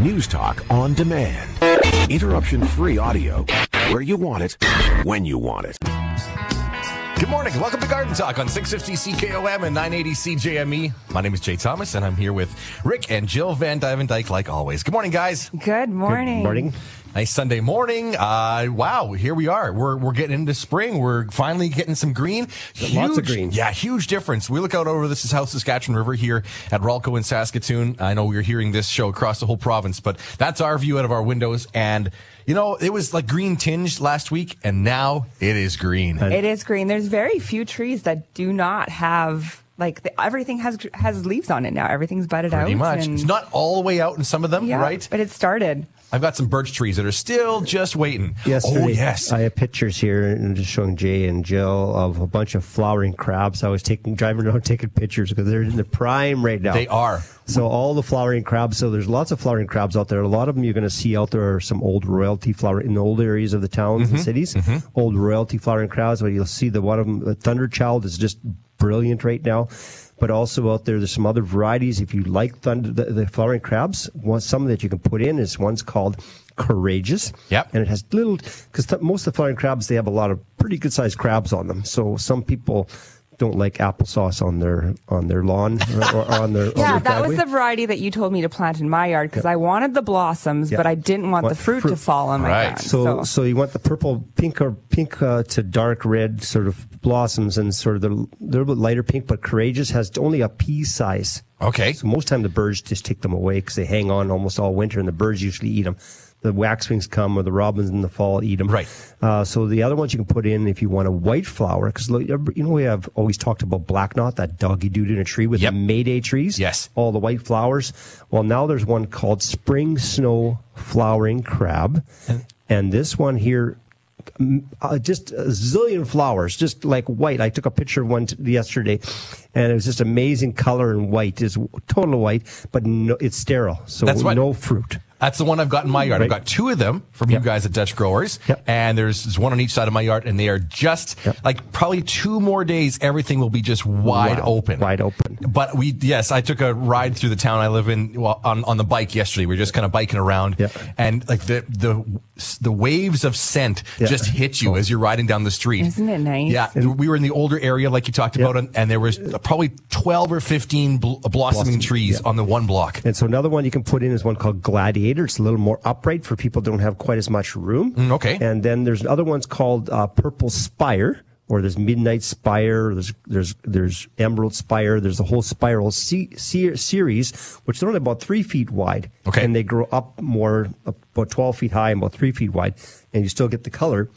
News Talk on demand. Interruption free audio where you want it, when you want it. Good morning. Welcome to Garden Talk on 650 CKOM and 980 CJME. My name is Jay Thomas, and I'm here with Rick and Jill Van Dyke, like always. Good morning, guys. Good morning. Good morning. Nice Sunday morning. Uh, wow, here we are. We're we're getting into spring. We're finally getting some green. Huge, Lots of green. Yeah, huge difference. We look out over the South Saskatchewan River here at Rawlco in Saskatoon. I know we're hearing this show across the whole province, but that's our view out of our windows. And you know, it was like green tinged last week, and now it is green. It is green. There's very few trees that do not have like the, everything has has leaves on it now. Everything's budded Pretty out. much. and- It's not all the way out in some of them, yeah, right? But it started. I've got some birch trees that are still just waiting. Yesterday, oh yes. I have pictures here and just showing Jay and Jill of a bunch of flowering crabs. I was taking driving around taking pictures because they're in the prime right now. they are. So all the flowering crabs. So there's lots of flowering crabs out there. A lot of them you're going to see out there are some old royalty flower in the old areas of the towns Mm-hmm. and cities. Old royalty flowering crabs. Where you'll see the one of them, the Thunder Child, is just brilliant right now. But also out there, there's some other varieties. If you like thunder, the, the flowering crabs, one some that you can put in is one's called courageous. Yep. And it has little because th- most of the flowering crabs they have a lot of pretty good sized crabs on them. So some people don't like applesauce on their on their lawn or, or on their on Yeah, their that was the variety that you told me to plant in my yard because I wanted the blossoms, Yeah. but I didn't want Want the fruit, fruit. to fall on my Right. ground. So, so you want the purple, pink, or pink uh, to dark red sort of blossoms, and sort of the little bit lighter pink. But courageous has only a pea size. Okay. So most time the birds just take them away because they hang on almost all winter, and the birds usually eat them. The waxwings come, or the robins in the fall eat them. Right. Uh, so the other ones you can put in if you want a white flower, because you know we have always talked about black knot, that doggy dude in a tree with Yep. the Mayday trees. Yes. All the white flowers. Well, now there's one called spring snow flowering crab, and this one here uh, just a zillion flowers, just like white. I took a picture of one t- yesterday, and it was just amazing color and white. Is total white, but no, it's sterile, so That's what- no fruit. That's the one I've got in my yard. I've got two of them from Yep. you guys at Dutch Growers, Yep. and there's, there's one on each side of my yard, and they are just Yep. like probably two more days. Everything will be just wide Wow. open, Wide open. But we, yes, I took a ride through the town I live in well, on on the bike yesterday. We were just kind of biking around, Yep. and like the the the waves of scent Yeah. just hit you as you're riding down the street. Isn't it nice? Yeah, we were in the older area, like you talked Yep. about, and, and there was probably twelve or fifteen bl- blossoming Blossom, trees yeah. on the one block. And so another one you can put in is one called Gladiator. It's a little more upright for people don't have quite as much room. Mm, okay. And then there's other ones called uh, Purple Spire, or there's Midnight Spire. There's there's there's Emerald Spire. There's a whole spiral se- se- series, which they're only about three feet wide. Okay. And they grow up more, about 12 feet high and about three feet wide, and you still get the color,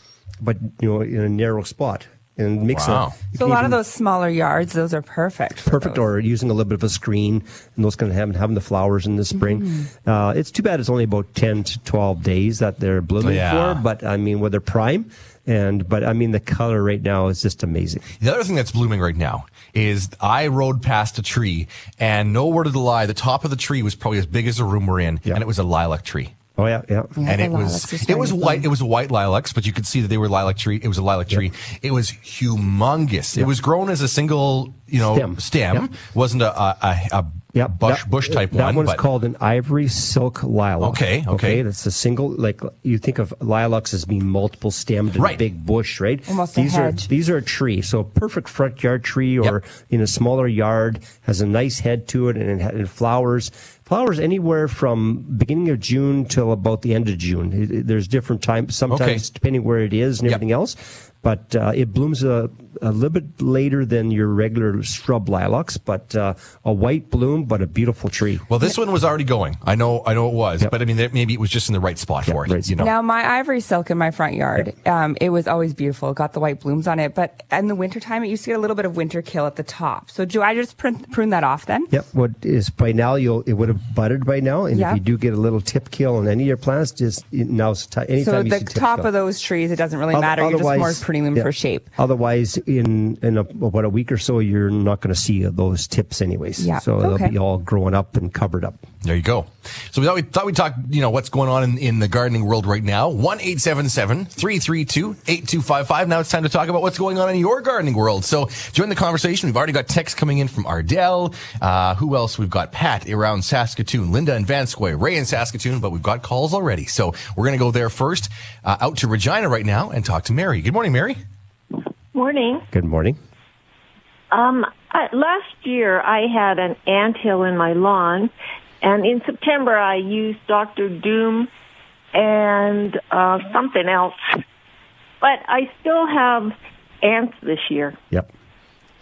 but you know in a narrow spot. And makes Wow. a, you So a lot even- of those smaller yards, those are perfect. perfect those. or using a little bit of a screen and those kind of having, having the flowers in the spring Mm-hmm. uh, it's too bad it's only about 10 to 12 days that they're blooming Yeah. for but i mean well they're prime and but i mean the color right now is just amazing The other thing that's blooming right now is I rode past a tree, and no word of the lie, the top of the tree was probably as big as the room we're in, Yeah. and it was a lilac tree. Oh yeah yeah, Yeah, and it was it was to white. bloom. It was white lilacs, but you could see that they were lilac tree. It was a lilac tree. It was humongous. It was grown as a single, you know, stem. Stem. wasn't a a, a, a Yeah, bush that- bush type that one. one's but called an ivory silk lilac. Okay, okay. That's a single, like you think of lilacs as being multiple stemmed and Right. big bush, right? Almost a these hedge. are these are a tree, so a perfect front yard tree, or Yep. in a smaller yard has a nice head to it, and it, ha- it flowers. Flowers anywhere from beginning of June till about the end of June. It- it- there's different times, sometimes Okay. depending where it is and Yep. everything else. But uh, it blooms a, a little bit later than your regular shrub lilacs, but uh, a white bloom, but a beautiful tree. well, this one was already going. I know, I know it was, Yep. but I mean, maybe it was just in the right spot for it. right You know, Now, my ivory silk in my front yard, um, it was always beautiful. It got the white blooms on it, but in the wintertime, it used to get a little bit of winter kill at the top. So, do I just prune, prune that off then? Yep. What is by now you'll it would have budded by now, and Yeah. if you do get a little tip kill on any of your plants, just now's the. Anytime So, you the top kill. of those trees, it doesn't really Oth- matter. You're just more otherwise- them yeah. for shape. Otherwise, in in a, about a week or so, you're not going to see those tips anyways. Yeah. So Okay. they'll be all growing up and covered up. there you go. So we thought we thought we'd talk, you know, what's going on in, in the gardening world right now. One eight seven seven three three two eight two five five. Now it's time to talk about what's going on in your gardening world. So join the conversation. We've already got texts coming in from Ardell. Uh, who else? We've got Pat around Saskatoon, Linda in Vanscoy, Ray in Saskatoon, but we've got calls already. So we're going to go there first, uh, out to Regina right now and talk to Mary. Good morning, Mary. Morning. Good morning. Um, I, last year I had an ant hill in my lawn, and in September I used Dr. Doom and uh, something else. But I still have ants this year. Yep.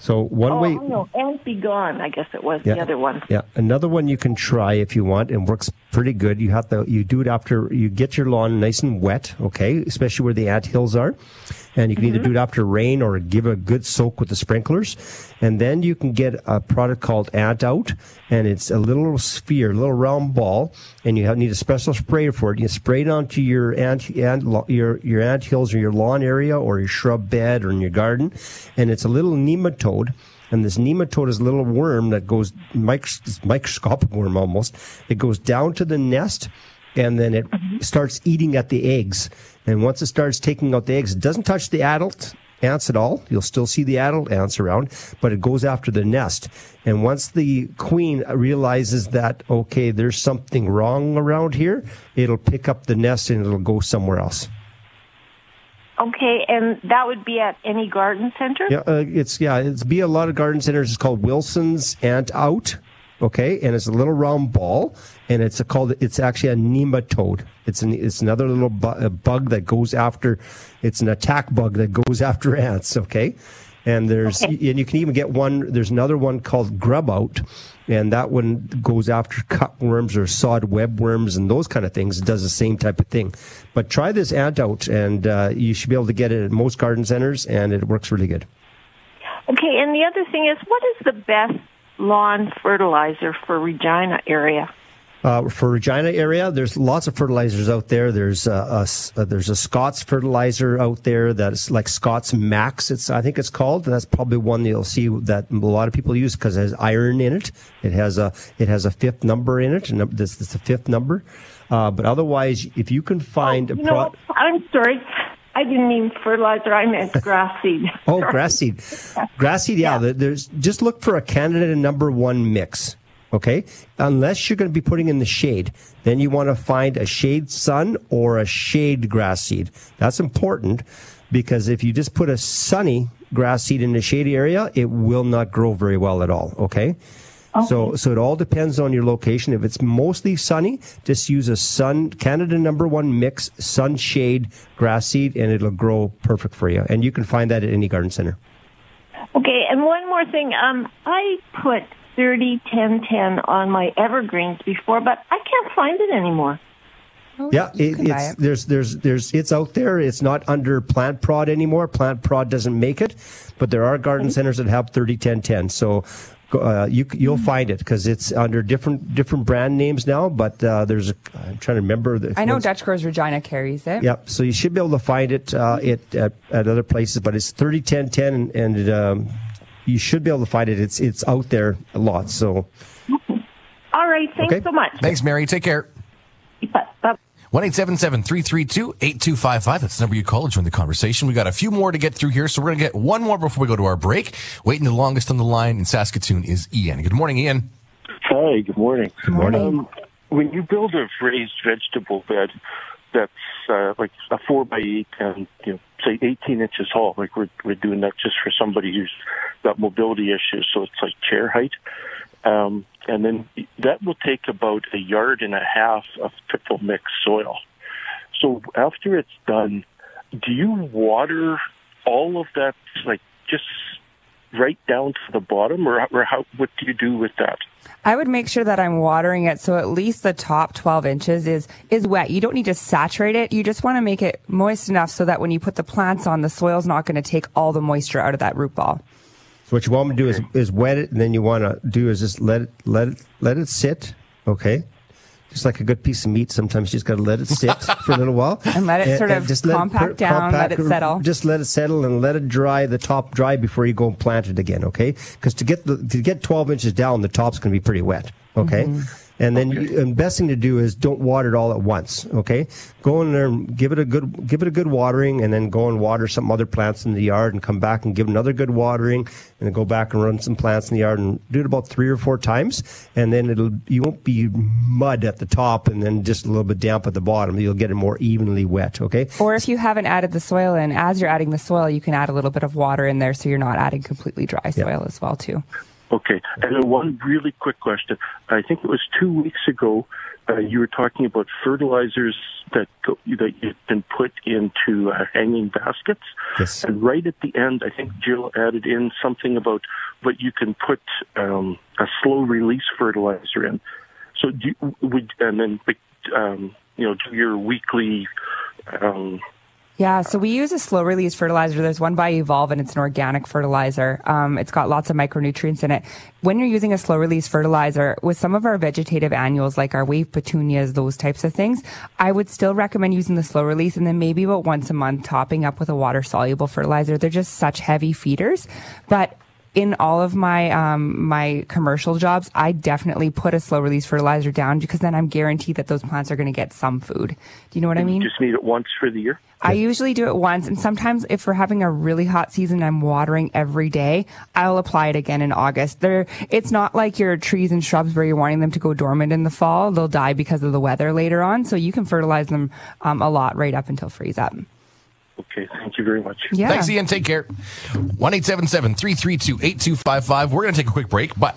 So one oh, way. Oh, no, Ant Be Gone, I guess it was Yeah. the other one. Yeah, another one you can try if you want, and works pretty good. You have to you do it after you get your lawn nice and wet, okay, especially where the ant hills are, and you can either mm-hmm. do it after rain or give a good soak with the sprinklers, and then you can get a product called Ant Out, and it's a little sphere, a little round ball, and you have, need a special sprayer for it. You spray it onto your ant, ant your your ant hills or your lawn area or your shrub bed or in your garden, and it's a little nematode. And this nematode is a little worm that goes mic- microscopic worm almost. It goes down to the nest, and then it mm-hmm. starts eating at the eggs. And once it starts taking out the eggs, it doesn't touch the adult ants at all. You'll still see the adult ants around, but it goes after the nest. And once the queen realizes that okay, there's something wrong around here, it'll pick up the nest and it'll go somewhere else. Okay, and that would be at any garden center? Yeah, uh, it's yeah, it's be a lot of garden centers. It's called Wilson's Ant Out. Okay, and it's a little round ball, and it's a called. It's actually a nematode. It's an it's another little bu- bug that goes after. It's an attack bug that goes after ants. Okay, and there's and you can even get one. There's another one called Grub Out, and that one goes after cutworms or sod webworms and those kind of things. It does the same type of thing. But try this ant out, and uh, you should be able to get it at most garden centers, and it works really good. Okay, and the other thing is, what is the best lawn fertilizer for Regina area? Uh, for Regina area, there's lots of fertilizers out there. There's a, a s- uh, there's a Scott's fertilizer out there that's like Scott's Max. It's I think it's called. And that's probably one that you'll see that a lot of people use because it has iron in it. It has a it has a fifth number in it, and this is the fifth number. Uh, but otherwise, if you can find Oh, a you pro- know, I'm sorry. I didn't mean fertilizer. I meant grass seed. Oh, grass seed. Grass seed, yeah. there- There's just look for a Canada number one mix. Okay, unless you're going to be putting in the shade, then you want to find a shade sun or a shade grass seed. That's important because if you just put a sunny grass seed in a shady area, it will not grow very well at all. Okay. So, so it all depends on your location. If it's mostly sunny, just use a sun Canada number one mix sunshade grass seed, and it'll grow perfect for you. And you can find that at any garden center. Okay, and one more thing. Um, I put 30 10 10 on my evergreens before, but I can't find it anymore. Yeah, it, it's it. there's there's there's it's out there. It's not under Plant Prod anymore. Plant Prod doesn't make it, but there are garden centers that have 30 10 10. So uh, you you'll find it because it's under different different brand names now. But uh, there's a, I'm trying to remember. The I know ones- Dutch Growers Regina carries it. Yep. So you should be able to find it uh, it, at, at other places, but it's 30 10 10, and, and um, you should be able to find it. It's it's out there a lot. So All right, thanks Okay. so much. Thanks, Mary. Take care. Bye. Bye. One eight seven seven three three two eight two five five. That's the number you call to join the conversation. We got a few more to get through here, so we're gonna get one more before we go to our break. Waiting the longest on the line in Saskatoon is Ian. Good morning, Ian. Hi, good morning. Good morning. Um, when you build a raised vegetable bed that's uh, like a four by eight and you know say 18 inches tall, like we're we're doing that just for somebody who's got mobility issues, so it's like chair height. Um, and then that will take about a yard and a half of triple mix soil. So after it's done, do you water all of that, like just right down to the bottom, or, or how? What do you do with that? I would make sure that I'm watering it so at least the top 12 inches is is wet. You don't need to saturate it. You just want to make it moist enough so that when you put the plants on, the soil's not going to take all the moisture out of that root ball. So what you want to do is, is wet it, and then you want to do is just let it let it let it sit. Okay, just like a good piece of meat. Sometimes you just got to let it sit for a little while And let it sort of let compact down, let it settle. Just let it settle and let it dry. The top dry before you go and plant it again. Okay, because to get the to get twelve inches down, the top's going to be pretty wet. Okay. Mm-hmm. And then you, and best thing to do is don't water it all at once. Okay, go in there and give it a good give it a good watering, and then go and water some other plants in the yard, and come back and give another good watering, and then go back and run some plants in the yard, and do it about three or four times, and then it'll you won't be mud at the top, and then just a little bit damp at the bottom. You'll get it more evenly wet. Okay. Or if you haven't added the soil in, as you're adding the soil, you can add a little bit of water in there so you're not adding completely dry soil as well too. Okay. And then one really quick question. I think it was two weeks ago. Uh, you were talking about fertilizers that go, that you've been put into uh, hanging baskets. Yes. And right at the end, I think Jill added in something about what you can put um, a slow release fertilizer in. So do you, would and then um, you know do your weekly um, Yeah, so we use a slow release fertilizer. There's one by Evolve and it's an organic fertilizer. Um, it's got lots of micronutrients in it. When you're using a slow release fertilizer with some of our vegetative annuals, like our wave petunias, those types of things, I would still recommend using the slow release and then maybe about once a month topping up with a water soluble fertilizer. They're just such heavy feeders, but in all of my um, my commercial jobs, I definitely put a slow release fertilizer down because then I'm guaranteed that those plants are going to get some food. Do you know what I mean? you mean? just need it once for the year. I usually do it once, and sometimes if we're having a really hot season, I'm watering every day. I'll apply it again in August. There, it's not like your trees and shrubs where you're wanting them to go dormant in the fall. They'll die because of the weather later on. So you can fertilize them um, a lot right up until freeze up. Okay. Thank you very much. Yeah. Thanks, Ian. Take care. 1 332 8255. We're going to take a quick break, but.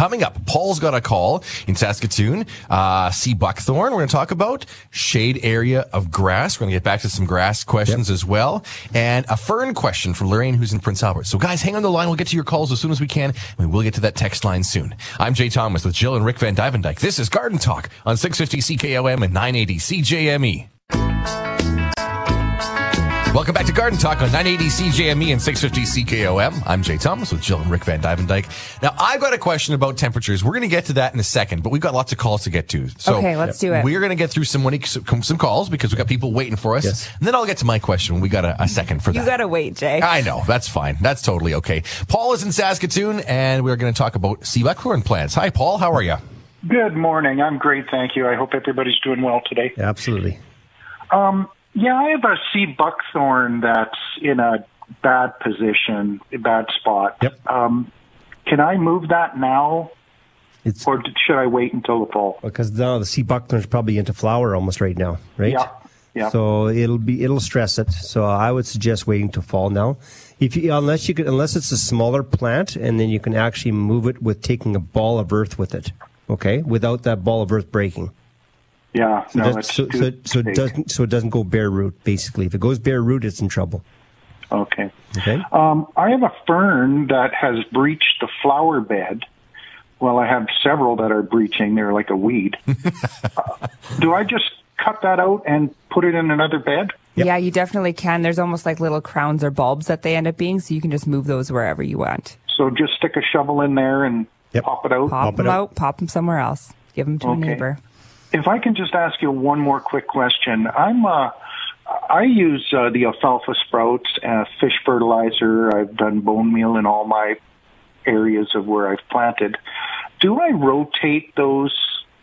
Coming up, Paul's got a call in Saskatoon. Uh, see buckthorn. We're going to talk about shade area of grass. We're going to get back to some grass questions as well, and a fern question from Lorraine, who's in Prince Albert. So, guys, hang on the line. We'll get to your calls as soon as we can, and we will get to that text line soon. I'm Jay Thomas with Jill and Rick vanDuyvendyk. This is Garden Talk on 650 CKOM and 980 CJME. Welcome back to Garden Talk on 980 CJME and 650 CKOM. I'm Jay Thomas with Jill and Rick vanDuyvendyk. Now, I've got a question about temperatures. We're going to get to that in a second, but we've got lots of calls to get to. So Okay, let's do it. We're going to get through some money, some, some calls because we've got people waiting for us. Yes. And then I'll get to my question we got a, a second for that. You gotta wait, Jay. I know. That's fine. That's totally okay. Paul is in Saskatoon, and we're going to talk about sea buckthorn plants. Hi, Paul. How are you? Good morning. I'm great, thank you. I hope everybody's doing well today. Absolutely. Um, yeah, I have a sea buckthorn that's in a bad position, a bad spot. Yep. Um, can I move that now, It's or should I wait until the fall? because now the sea buckthorn's probably into flower almost right now, right? Yeah. Yeah. So it'll be it'll stress it. So I would suggest waiting to fall now. If you unless you could unless it's a smaller plant and then you can actually move it with taking a ball of earth with it. Okay, without that ball of earth breaking. Yeah. So, no, that- so, so, so it doesn't so it doesn't go bare root. Basically, if it goes bare root, it's in trouble. Okay. Okay. Um, I have a fern that has breached the flower bed. Well, I have several that are breaching. They're like a weed. Uh, do I just cut that out and put it in another bed? Yeah, you definitely can. There's almost like little crowns or bulbs that they end up being, so you can just move those wherever you want. So just stick a shovel in there and Yep. pop it out. Pop, Pop it them out. out, pop them somewhere else. Give them to a neighbor. If I can just ask you one more quick question, I'm uh, I use uh, the alfalfa sprouts, uh, fish fertilizer. I've done bone meal in all my areas of where I've planted. Do I rotate those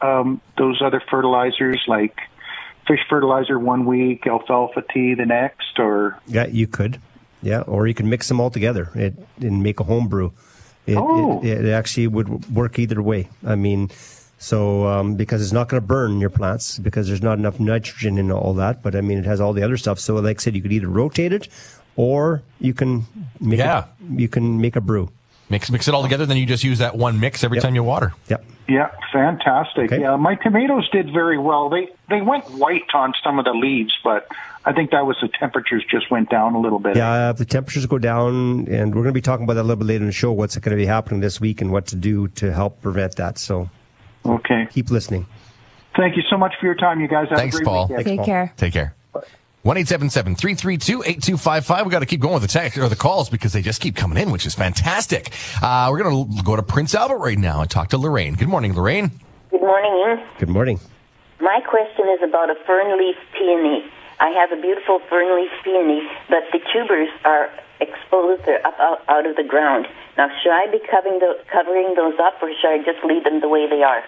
um, those other fertilizers like fish fertilizer one week, alfalfa tea the next, or Yeah, you could. Yeah, or you can mix them all together it, and make a home brew. It, Oh. it, it actually would work either way. I mean, so um, because it's not going to burn your plants because there's not enough nitrogen in all that. But I mean, it has all the other stuff. So, like I said, you could either rotate it, or you can make Yeah. a, you can make a brew. Mix mix it all together, then you just use that one mix every Yep. time you water. Yep. Yeah, fantastic. Okay. Yeah, my tomatoes did very well. They they went white on some of the leaves, but I think that was the temperatures just went down a little bit. Yeah, if the temperatures go down, and we're going to be talking about that a little bit later in the show. What's going to be happening this week and what to do to help prevent that. So Okay. keep listening. Thank you so much for your time, you guys. Have Thanks, a great Paul. weekend. Take Paul. care. Take care. 1-877-332-8255. We got to keep going with the text or the calls because they just keep coming in, which is fantastic. Uh, we're going to go to Prince Albert right now and talk to Lorraine. Good morning, Lorraine. Good morning, Good morning. My question is about a fern leaf peony. I have a beautiful fern leaf peony, but the tubers are exposed. They're up out, out of the ground. Now, should I be covering, the, covering those up, or should I just leave them the way they are?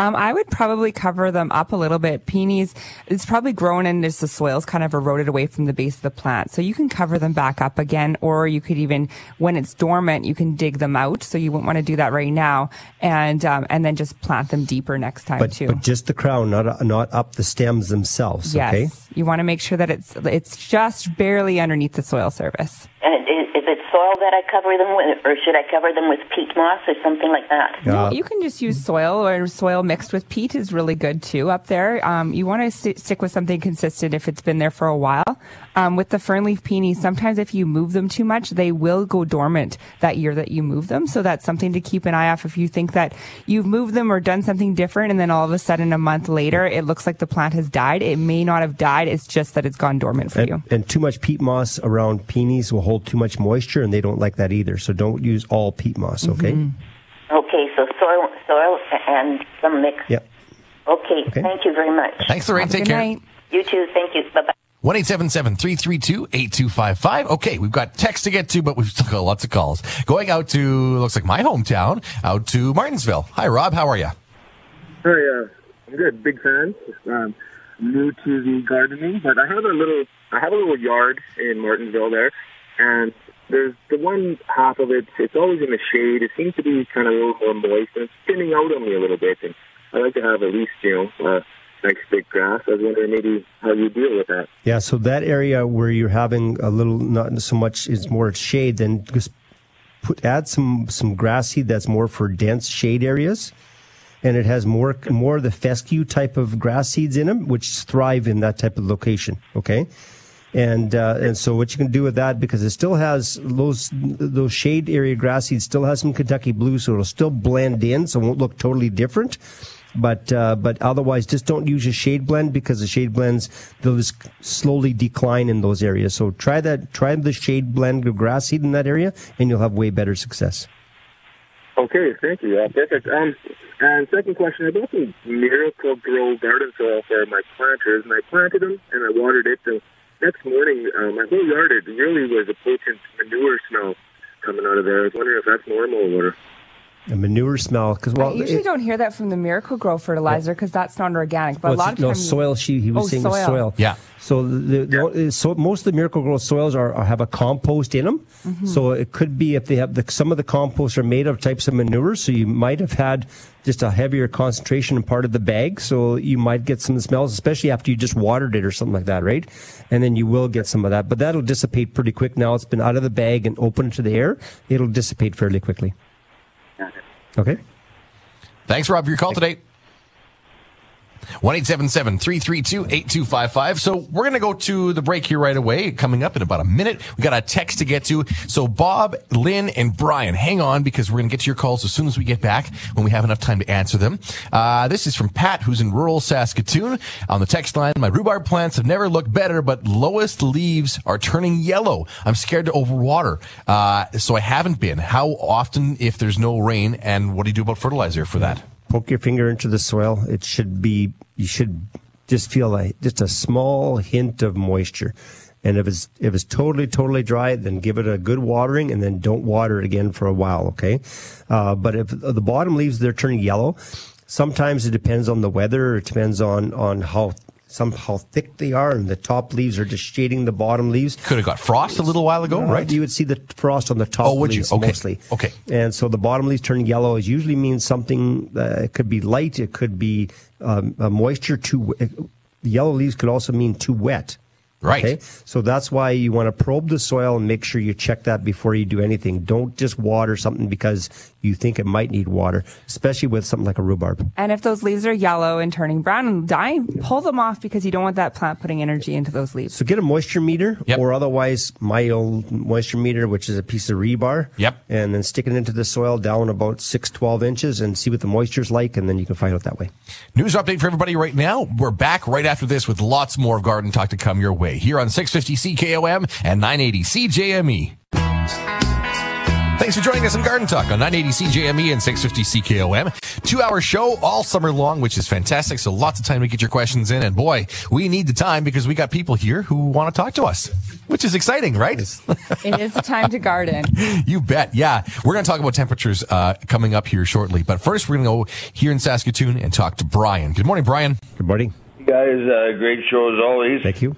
Um, I would probably cover them up a little bit. Peonies, it's probably grown and just the soil's kind of eroded away from the base of the plant. So you can cover them back up again, or you could even, when it's dormant, you can dig them out. So you wouldn't want to do that right now, and um, and then just plant them deeper next time But, too. but just the crown, not not up the stems themselves. yes, Okay. you want to make sure that it's it's just barely underneath the soil surface. And is, is it soil that I cover them with, or should I cover them with peat moss or something like that? Uh, you can just use soil or soil mixed with peat is really good too up there. Um, you want to st- stick with something consistent if it's been there for a while. Um, with the fern leaf peonies, sometimes if you move them too much, they will go dormant that year that you move them. So that's something to keep an eye off. If you think that you've moved them or done something different, and then all of a sudden a month later it looks like the plant has died, it may not have died. It's just that it's gone dormant for you. and, and too much peat moss around peonies will hold too much moisture, and they don't like that either. So don't use all peat moss. Okay. Mm-hmm. Okay, so soil, soil, and some mix. Yep. Okay, Okay. thank you very much. Thanks, Lorraine. Have Take care. night. You too. Thank you. Bye bye. 1 332 8255. Okay, we've got text to get to, but we've still got lots of calls. Going out to, looks like my hometown, out to Martensville. Hi, Rob. How are you? Hi, uh, I'm good. Big fan. Um, new to the gardening, but I have a little, I have a little yard in Martensville there, and there's the one half of it. It's always in the shade. It seems to be kind of a little more moist, and it's thinning out on me a little bit. And I like to have at least, you know, nice big grass. I was wondering maybe how you deal with that. Yeah. So that area where you're having a little, not so much, is more shade. Then just put add some some grass seed that's more for dense shade areas. And it has more more of the fescue type of grass seeds in them, which thrive in that type of location. Okay, and uh, and so what you can do with that because it still has those those shade area grass seeds still has some Kentucky blue, so it'll still blend in, so it won't look totally different. But uh, but otherwise, just don't use a shade blend because the shade blends they'll just slowly decline in those areas. So try that. Try the shade blend of grass seed in that area, and you'll have way better success. Okay, thank you. Perfect. Um, and second question, I bought some Miracle-Gro garden soil for my planters, and I planted them and I watered it. So next morning, uh, my whole yard it really was a potent manure smell coming out of there. I was wondering if that's normal or. A manure smell because well, I usually it- don't hear that from the Miracle-Gro fertilizer because that's not organic. But well, a lot it's- of no times, soil. She he was Oh, saying the soil. soil. Yeah. So the, the so most of the Miracle-Gro soils are, are have a compost in them. Mm-hmm. So it could be if they have the, some of the compost are made of types of manure. So you might have had just a heavier concentration in part of the bag. So you might get some smells, especially after you just watered it or something like that, right? And then you will get some of that, but that'll dissipate pretty quick. Now it's been out of the bag and open to the air. It'll dissipate fairly quickly. Okay. Thanks, Rob, for your call today. 1 332 8255. So we're going to go to the break here right away. Coming up in about a minute. We got a text to get to. So Bob, Lynn, and Brian, hang on because we're going to get to your calls as soon as we get back when we have enough time to answer them. Uh, this is from Pat, who's in rural Saskatoon. On the text line, my rhubarb plants have never looked better, but lowest leaves are turning yellow. I'm scared to overwater. Uh, so I haven't been. How often if there's no rain? And what do you do about fertilizer for that? Poke your finger into the soil. It should be, you should just feel like just a small hint of moisture. And if it's, if it's totally, totally dry, then give it a good watering and then don't water it again for a while. Okay. Uh, but if the bottom leaves, they're turning yellow. Sometimes it depends on the weather. It depends on, on how, some how thick they are and the top leaves are just shading the bottom leaves. Could have got frost a little while ago, Uh, right? You would see the frost on the top Oh, would you? Okay. mostly. Okay. And so the bottom leaves turning yellow is usually means something. Uh, it could be light. It could be um, a moisture too. Uh, yellow leaves could also mean too wet. Right. Okay. So that's why you want to probe the soil and make sure you check that before you do anything. Don't just water something because you think it might need water, especially with something like a rhubarb. And if those leaves are yellow and turning brown and dying, pull them off because you don't want that plant putting energy into those leaves. So get a moisture meter, Yep. or otherwise my old moisture meter, which is a piece of rebar. Yep. And then stick it into the soil down about six, 12 inches and see what the moisture's like, and then you can find out that way. News update for everybody right now. We're back right after this with lots more of Garden Talk to come your way here on 650 CKOM and 980 CJME. Thanks Thanks for joining us in Garden Talk on 980 CJME and 650 CKOM. Two hour show all summer long, which is fantastic. So lots of time to get your questions in. And boy, we need the time because we got people here who want to talk to us, which is exciting, right? It is the time to garden. you bet. Yeah. We're going to talk about temperatures uh, coming up here shortly. But first, we're going to go here in Saskatoon and talk to Brian. Good morning, Brian. Good morning. You guys, uh, great show as always. Thank you.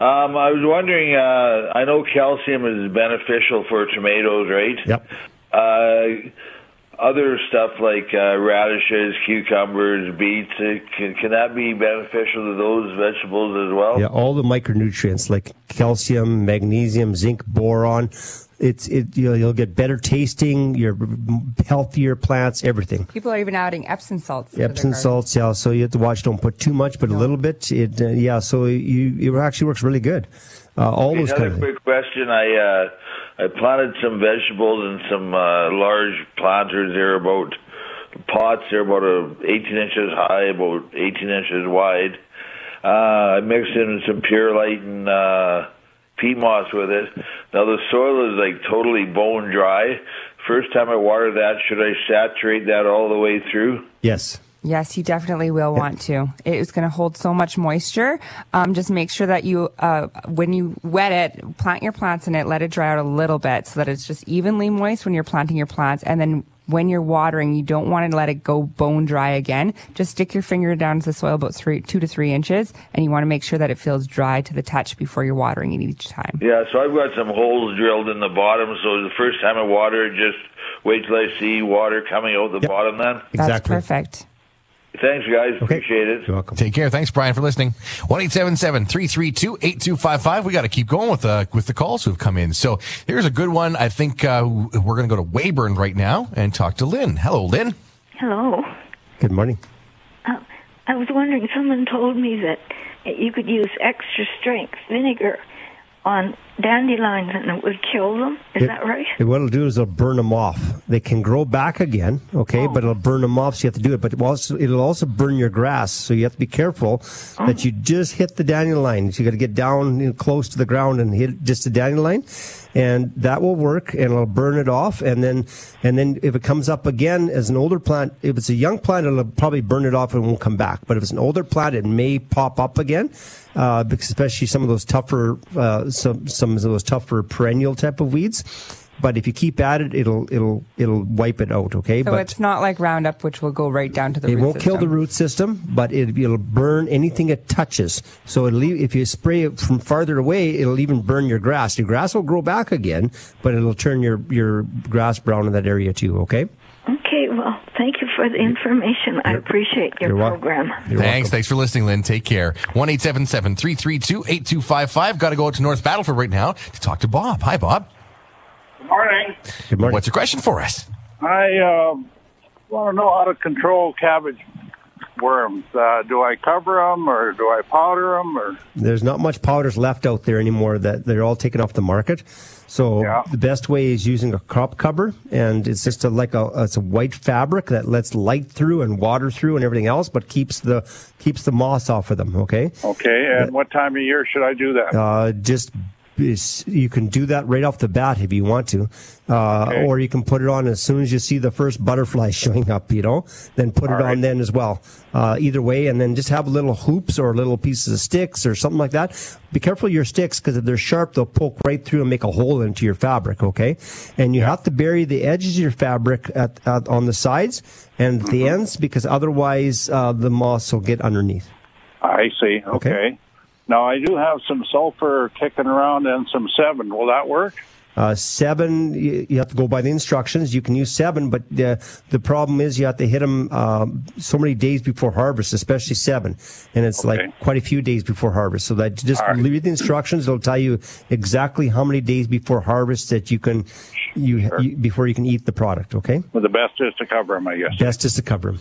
Um, I was wondering, uh, I know calcium is beneficial for tomatoes, right? Yep. Uh, other stuff like uh, radishes, cucumbers, beets, uh, can, can that be beneficial to those vegetables as well? Yeah, all the micronutrients like calcium, magnesium, zinc, boron. It's it you'll, you'll get better tasting, your healthier plants, everything. People are even adding Epsom salts. Epsom garden. salts, yeah. So you have to watch. Don't put too much, but a little bit. It, uh, yeah. So you, it actually works really good. Uh, all those Another kind of. quick question. I uh, I planted some vegetables and some uh, large planters. They're about pots. They're about a 18 inches high, about 18 inches wide. Uh, I mixed in some perlite and uh, peat moss with it. Now the soil is like totally bone dry. First time I water that, should I saturate that all the way through? Yes. Yes, you definitely will want to. It is going to hold so much moisture. Um, just make sure that you, uh, when you wet it, plant your plants in it, let it dry out a little bit so that it's just evenly moist when you're planting your plants. And then when you're watering, you don't want to let it go bone dry again. Just stick your finger down to the soil about three, two to three inches, and you want to make sure that it feels dry to the touch before you're watering it each time. Yeah, so I've got some holes drilled in the bottom. So the first time I water, it, just wait till I see water coming out the bottom. Then That's Exactly. perfect. Thanks, guys. Appreciate it. You're welcome. Take care. Thanks, Brian, for listening. One eight seven seven three three two eight two five five. We got to keep going with the with the calls who've come in. So here's a good one. I think uh, we're going to go to Weyburn right now and talk to Lynn. Hello, Lynn. Hello. Good morning. Uh, I was wondering, someone told me that you could use extra strength vinegar on dandelions and it would kill them. Is It- that right? it- what it'll do is it'll burn them off. They can grow back again, okay, oh. but it'll burn them off, so you have to do it. But it also, it'll also burn your grass, so you have to be careful oh. that you just hit the dandelions. You got to get down you know, close to the ground and hit just the dandelion, and that will work, and it'll burn it off. And then, and then if it comes up again as an older plant, if it's a young plant, it'll probably burn it off and won't come back. But if it's an older plant, it may pop up again, uh, especially some of those tougher, uh, some some of those tougher perennial type of weeds. But if you keep at it, it'll it'll it'll wipe it out. Okay, So but it's not like Roundup, which will go right down to the it root won't kill the root system, but it, it'll burn anything it touches. So it'll, if you spray it from farther away, it'll even burn your grass. Your grass will grow back again, but it'll turn your your grass brown in that area too. Okay. Okay, well, thank you for the information. I appreciate your you're welcome. program. Thanks. Thanks for listening, Lynn. Take care. One eight seven seven three three two eight two five five. Got to go out to North Battleford right now to talk to Bob. Hi, Bob. Morning. Good morning. What's your question for us? I um, want to know how to control cabbage worms. Uh, do I cover them or do I powder them or? There's not much powders left out there anymore. That they're all taken off the market. So Yeah. the best way is using a crop cover, and it's just a, like a it's a white fabric that lets light through and water through and everything else, but keeps the keeps the moss off of them. Okay. Okay, and what time of year should I do that? Uh, just is- you can do that right off the bat if you want to, uh, Okay. or you can put it on as soon as you see the first butterfly showing up. You know, then put it All on then as well. Uh, either way, and then just have little hoops or little pieces of sticks or something like that. Be careful your sticks because if they're sharp, they'll poke right through and make a hole into your fabric. Okay, and you have to bury the edges of your fabric at, at on the sides and the Mm-hmm. ends because otherwise uh, the moss will get underneath. I see. Okay. Okay. Now I do have some sulfur kicking around and some Sevin. Will that work? Uh, Sevin, you, you have to go by the instructions. You can use Sevin, but the the problem is you have to hit them um, so many days before harvest, especially Sevin, and it's Okay. like quite a few days before harvest. So that just right. read the instructions; it'll tell you exactly how many days before harvest that you can you, you before you can eat the product. Okay, Well, the best is to cover them, I guess. best is to cover them.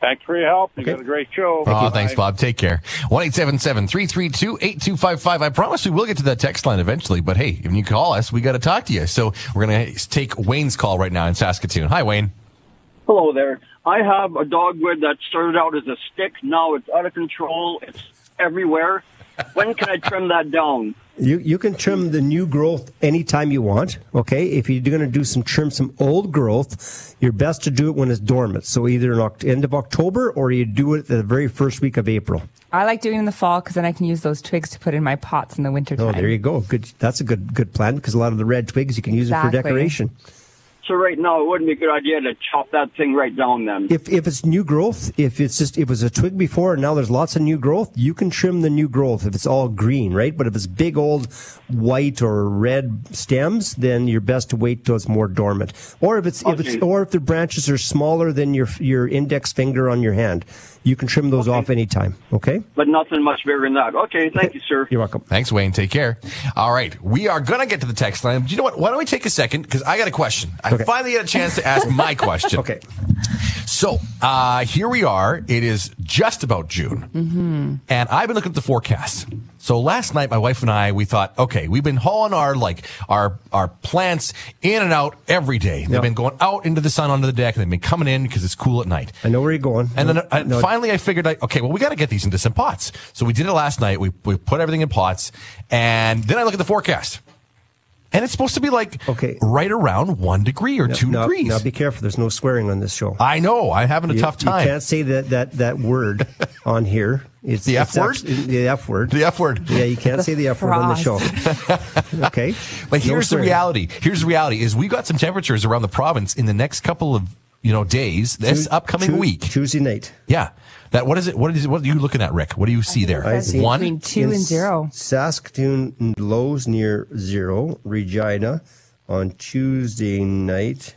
Thanks for your help. You Okay. got a great show. Oh, thanks, Bob. Take care. One eight seven seven three three two eight two five five. I promise we will get to that text line eventually, but hey, when you call us, we got to talk to you. So we're going to take Wayne's call right now in Saskatoon. Hi, Wayne. Hello there. I have a dogwood that started out as a stick. Now it's out of control. It's everywhere. When can I trim that down? You you can trim the new growth anytime you want. Okay, if you're going to do some trim some old growth, you're best to do it when it's dormant. So either in end of October or you do it the very first week of April. I like doing it in the fall because then I can use those twigs to put in my pots in the winter Oh, there you go. Good. That's a good good plan because a lot of the red twigs you can use it for Exactly. decoration. So right now, it wouldn't be a good idea to chop that thing right down then. If if it's new growth, if it's just it was a twig before and now there's lots of new growth, you can trim the new growth if it's all green, right? But if it's big old white or red stems, then you're best to wait till it's more dormant. Or if it's if it's or if the branches are smaller than your your index finger on your hand, you can trim those off anytime. Okay. But nothing much bigger than that. Okay, thank you, sir. You're welcome. Thanks, Wayne. Take care. All right. We are going to get to the text line. Do you know what? Why don't we take a second? Because I got a question. I finally get a chance to ask my question. okay. So uh, here we are. It is just about June. Mm-hmm. And I've been looking at the forecast. So last night, my wife and I, we thought, okay, we've been hauling our like our our plants in and out every day. They've Yep. been going out into the sun onto the deck, and they've been coming in because it's cool at night. I know where you're going. And then No, uh, no, finally, I figured, like, okay, well, we got to get these into some pots. So we did it last night. We we put everything in pots, and then I look at the forecast, and it's supposed to be like Okay. right around one degree or now- two now, degrees. Now be careful. There's no swearing on this show. I know. I'm having a You- tough time. You can't say that that that word on here. It's The F it's word? actually- the F word. The F word. Yeah, you can't say the F word on the show. okay. But No here's the reality. Here's the reality: is we've got some temperatures around the province in the next couple of you know days. This Tues- upcoming Tues- week. Tuesday night. Yeah. That what is it? What is it, what are you looking at, Rick? What do you see there? I see One. between two and zero. Saskatoon lows near zero. Regina on Tuesday night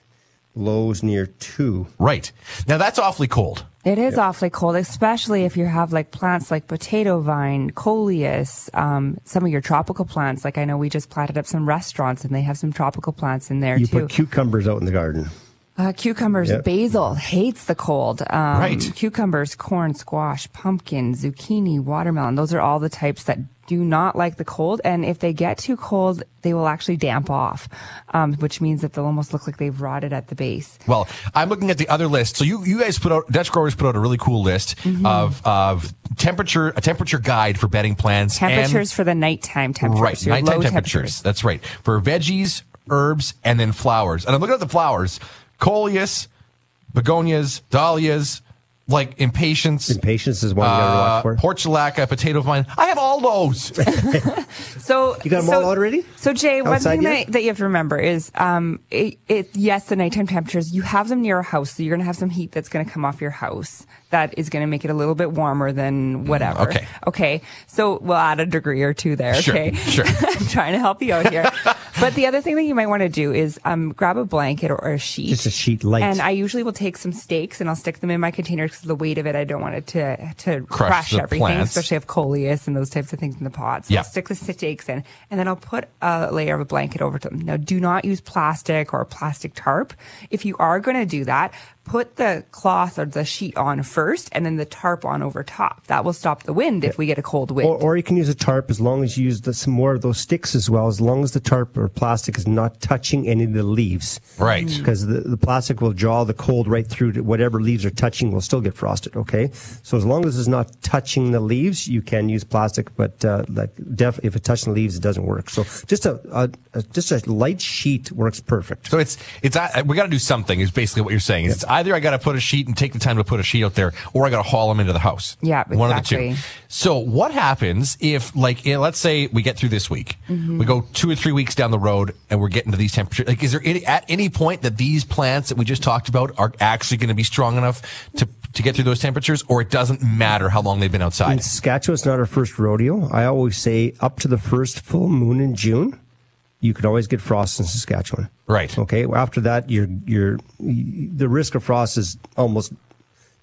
lows near two. Right. Now that's awfully cold. It is awfully cold, especially if you have like plants like potato vine, coleus, um, some of your tropical plants. Like I know we just planted up some restaurants and they have some tropical plants in there You too. put cucumbers out in the garden. Uh, cucumbers, Yep. basil hates the cold. Um, Right. Cucumbers, corn, squash, pumpkin, zucchini, watermelon. Those are all the types that do not like the cold. And if they get too cold, they will actually damp off, um, which means that they'll almost look like they've rotted at the base. Well, I'm looking at the other list. So you, you guys put out Dutch growers put out a really cool list Mm-hmm. of of temperature a temperature guide for bedding plants. Temperatures for the nighttime temperatures. right, your nighttime low temperatures. That's right for veggies, herbs, and then flowers. And I'm looking at the flowers: coleus, begonias, dahlias, like impatiens. Impatiens is one you gotta uh, watch for. Portulaca, potato vine. I have all those. So You got them so, all already? So Jay, one Outside thing yet? that, that you have to remember is, um, it, it, yes, the nighttime temperatures, you have them near a house, so you're going to have some heat that's going to come off your house. That is going to make it a little bit warmer than whatever. okay. Okay. So we'll add a degree or two there. Sure, Okay. sure. I'm trying to help you out here. but the other thing that you might want to do is, um, grab a blanket or, or a sheet. Just a sheet light. And I usually will take some stakes and I'll stick them in my container because the weight of it. I don't want it to, to Crush crush, everything, plants. especially if coleus and those types of things in the pots. So Yeah. I'll stick the stakes in and then I'll put a layer of a blanket over them. Now, do not use plastic or a plastic tarp. If you are going to do that, put the cloth or the sheet on first and then the tarp on over top. That will stop the wind if we get a cold wind. Or, or you can use a tarp as long as you use the, some more of those sticks as well, as long as the tarp or plastic is not touching any of the leaves. Right. Because the, the plastic will draw the cold right through to whatever leaves are touching will still get frosted, okay? So as long as it's not touching the leaves, you can use plastic, but uh, like def- if it touches the leaves, it doesn't work. So just a, a, a just a light sheet works perfect. So it's it's uh, we got to do something. Is basically what you're saying. It's either I got to put a sheet and take the time to put a sheet out there, or I got to haul them into the house. Yeah, one of the exactly. two. So what happens if, like, eh, let's say we get through this week, Mm-hmm. we go two or three weeks down the road, and we're getting to these temperatures. Like, is there any, at any point that these plants that we just talked about are actually going to be strong enough to to get through those temperatures, or it doesn't matter how long they've been In outside? Saskatchewan, it's not our first rodeo. I always say up to the first full moon in June, you can always get frost in Saskatchewan. Right. Okay. Well, after that, you're you're the risk of frost is almost,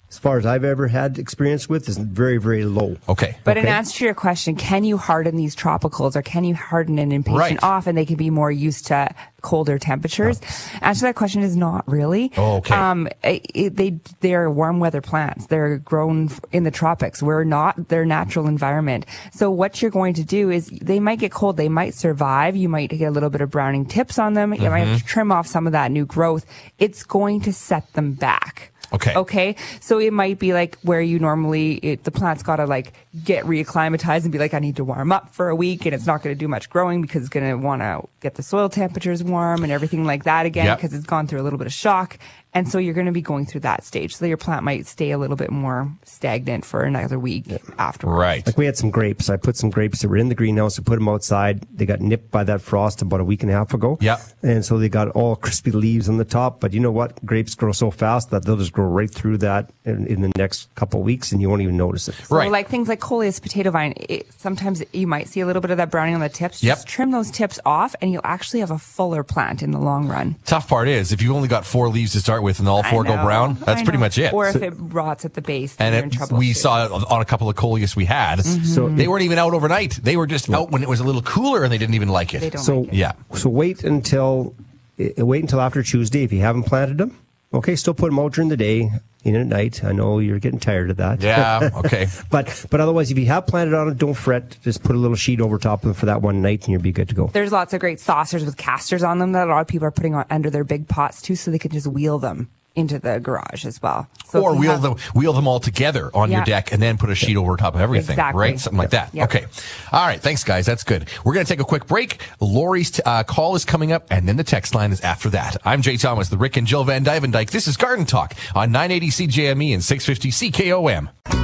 as far as I've ever had experience with, is very very low. Okay. But in answer to your question, can you harden these tropicals or can you harden an impatient Right. off and they can be more used to colder temperatures? Answer to that question is not really. Oh, okay. Um, it, it- they they're warm weather plants. They're grown in the tropics. We're not their natural environment. So what you're going to do is they might get cold. They might survive. You might get a little bit of browning tips on them. You might Mm-hmm. have to trim off some of that new growth. It's going to set them back. Okay. Okay. So it might be like where you normally, it, the plant's got to like get reacclimatized and be like, I need to warm up for a week and it's not going to do much growing because it's going to want to get the soil temperatures warm and everything like that again Yep. because it's gone through a little bit of shock. And so you're going to be going through that stage. So your plant might stay a little bit more stagnant for another week afterwards. Right. Like we had some grapes. I put some grapes that were in the greenhouse. I put them outside. They got nipped by that frost about a week and a half ago. Yeah. And so they got all crispy leaves on the top. But you know what? Grapes grow so fast that they'll just grow right through that in, in the next couple of weeks and you won't even notice it. Right. Like things like coleus potato vine, it, sometimes you might see a little bit of that browning on the tips. Yep. Just trim those tips off and you'll actually have a fuller plant in the long run. Tough part is if you've only got four leaves to start with and all four go brown, that's pretty much it. Or if So- it rots at the base, then and you're in it, trouble. we too. saw it on a couple of coleus we had. So- they weren't even out overnight. They were just out when it was a little cooler, and they didn't even like it. so yeah, So wait until eh, wait until after Tuesday if you haven't planted them. Okay, still put them out during the day, in at night. I know you're getting tired of that. Yeah, okay. but but otherwise, if you have planted on it, don't fret. Just put a little sheet over top of them for that one night, and you'll be good to go. There's lots of great saucers with casters on them that a lot of people are putting on under their big pots too, so they can just wheel them into the garage as well. So or wheel have- them wheel them all together on your deck and then put a sheet over top of everything, Exactly. right? Something like that. Okay. All right. Thanks, guys. That's good. We're going to take a quick break. Lori's t- uh, call is coming up, and then the text line is after that. I'm Jay Thomas, the Rick and Jill vanDuyvendyk. This is Garden Talk on 980 CJME and 650 CKOM.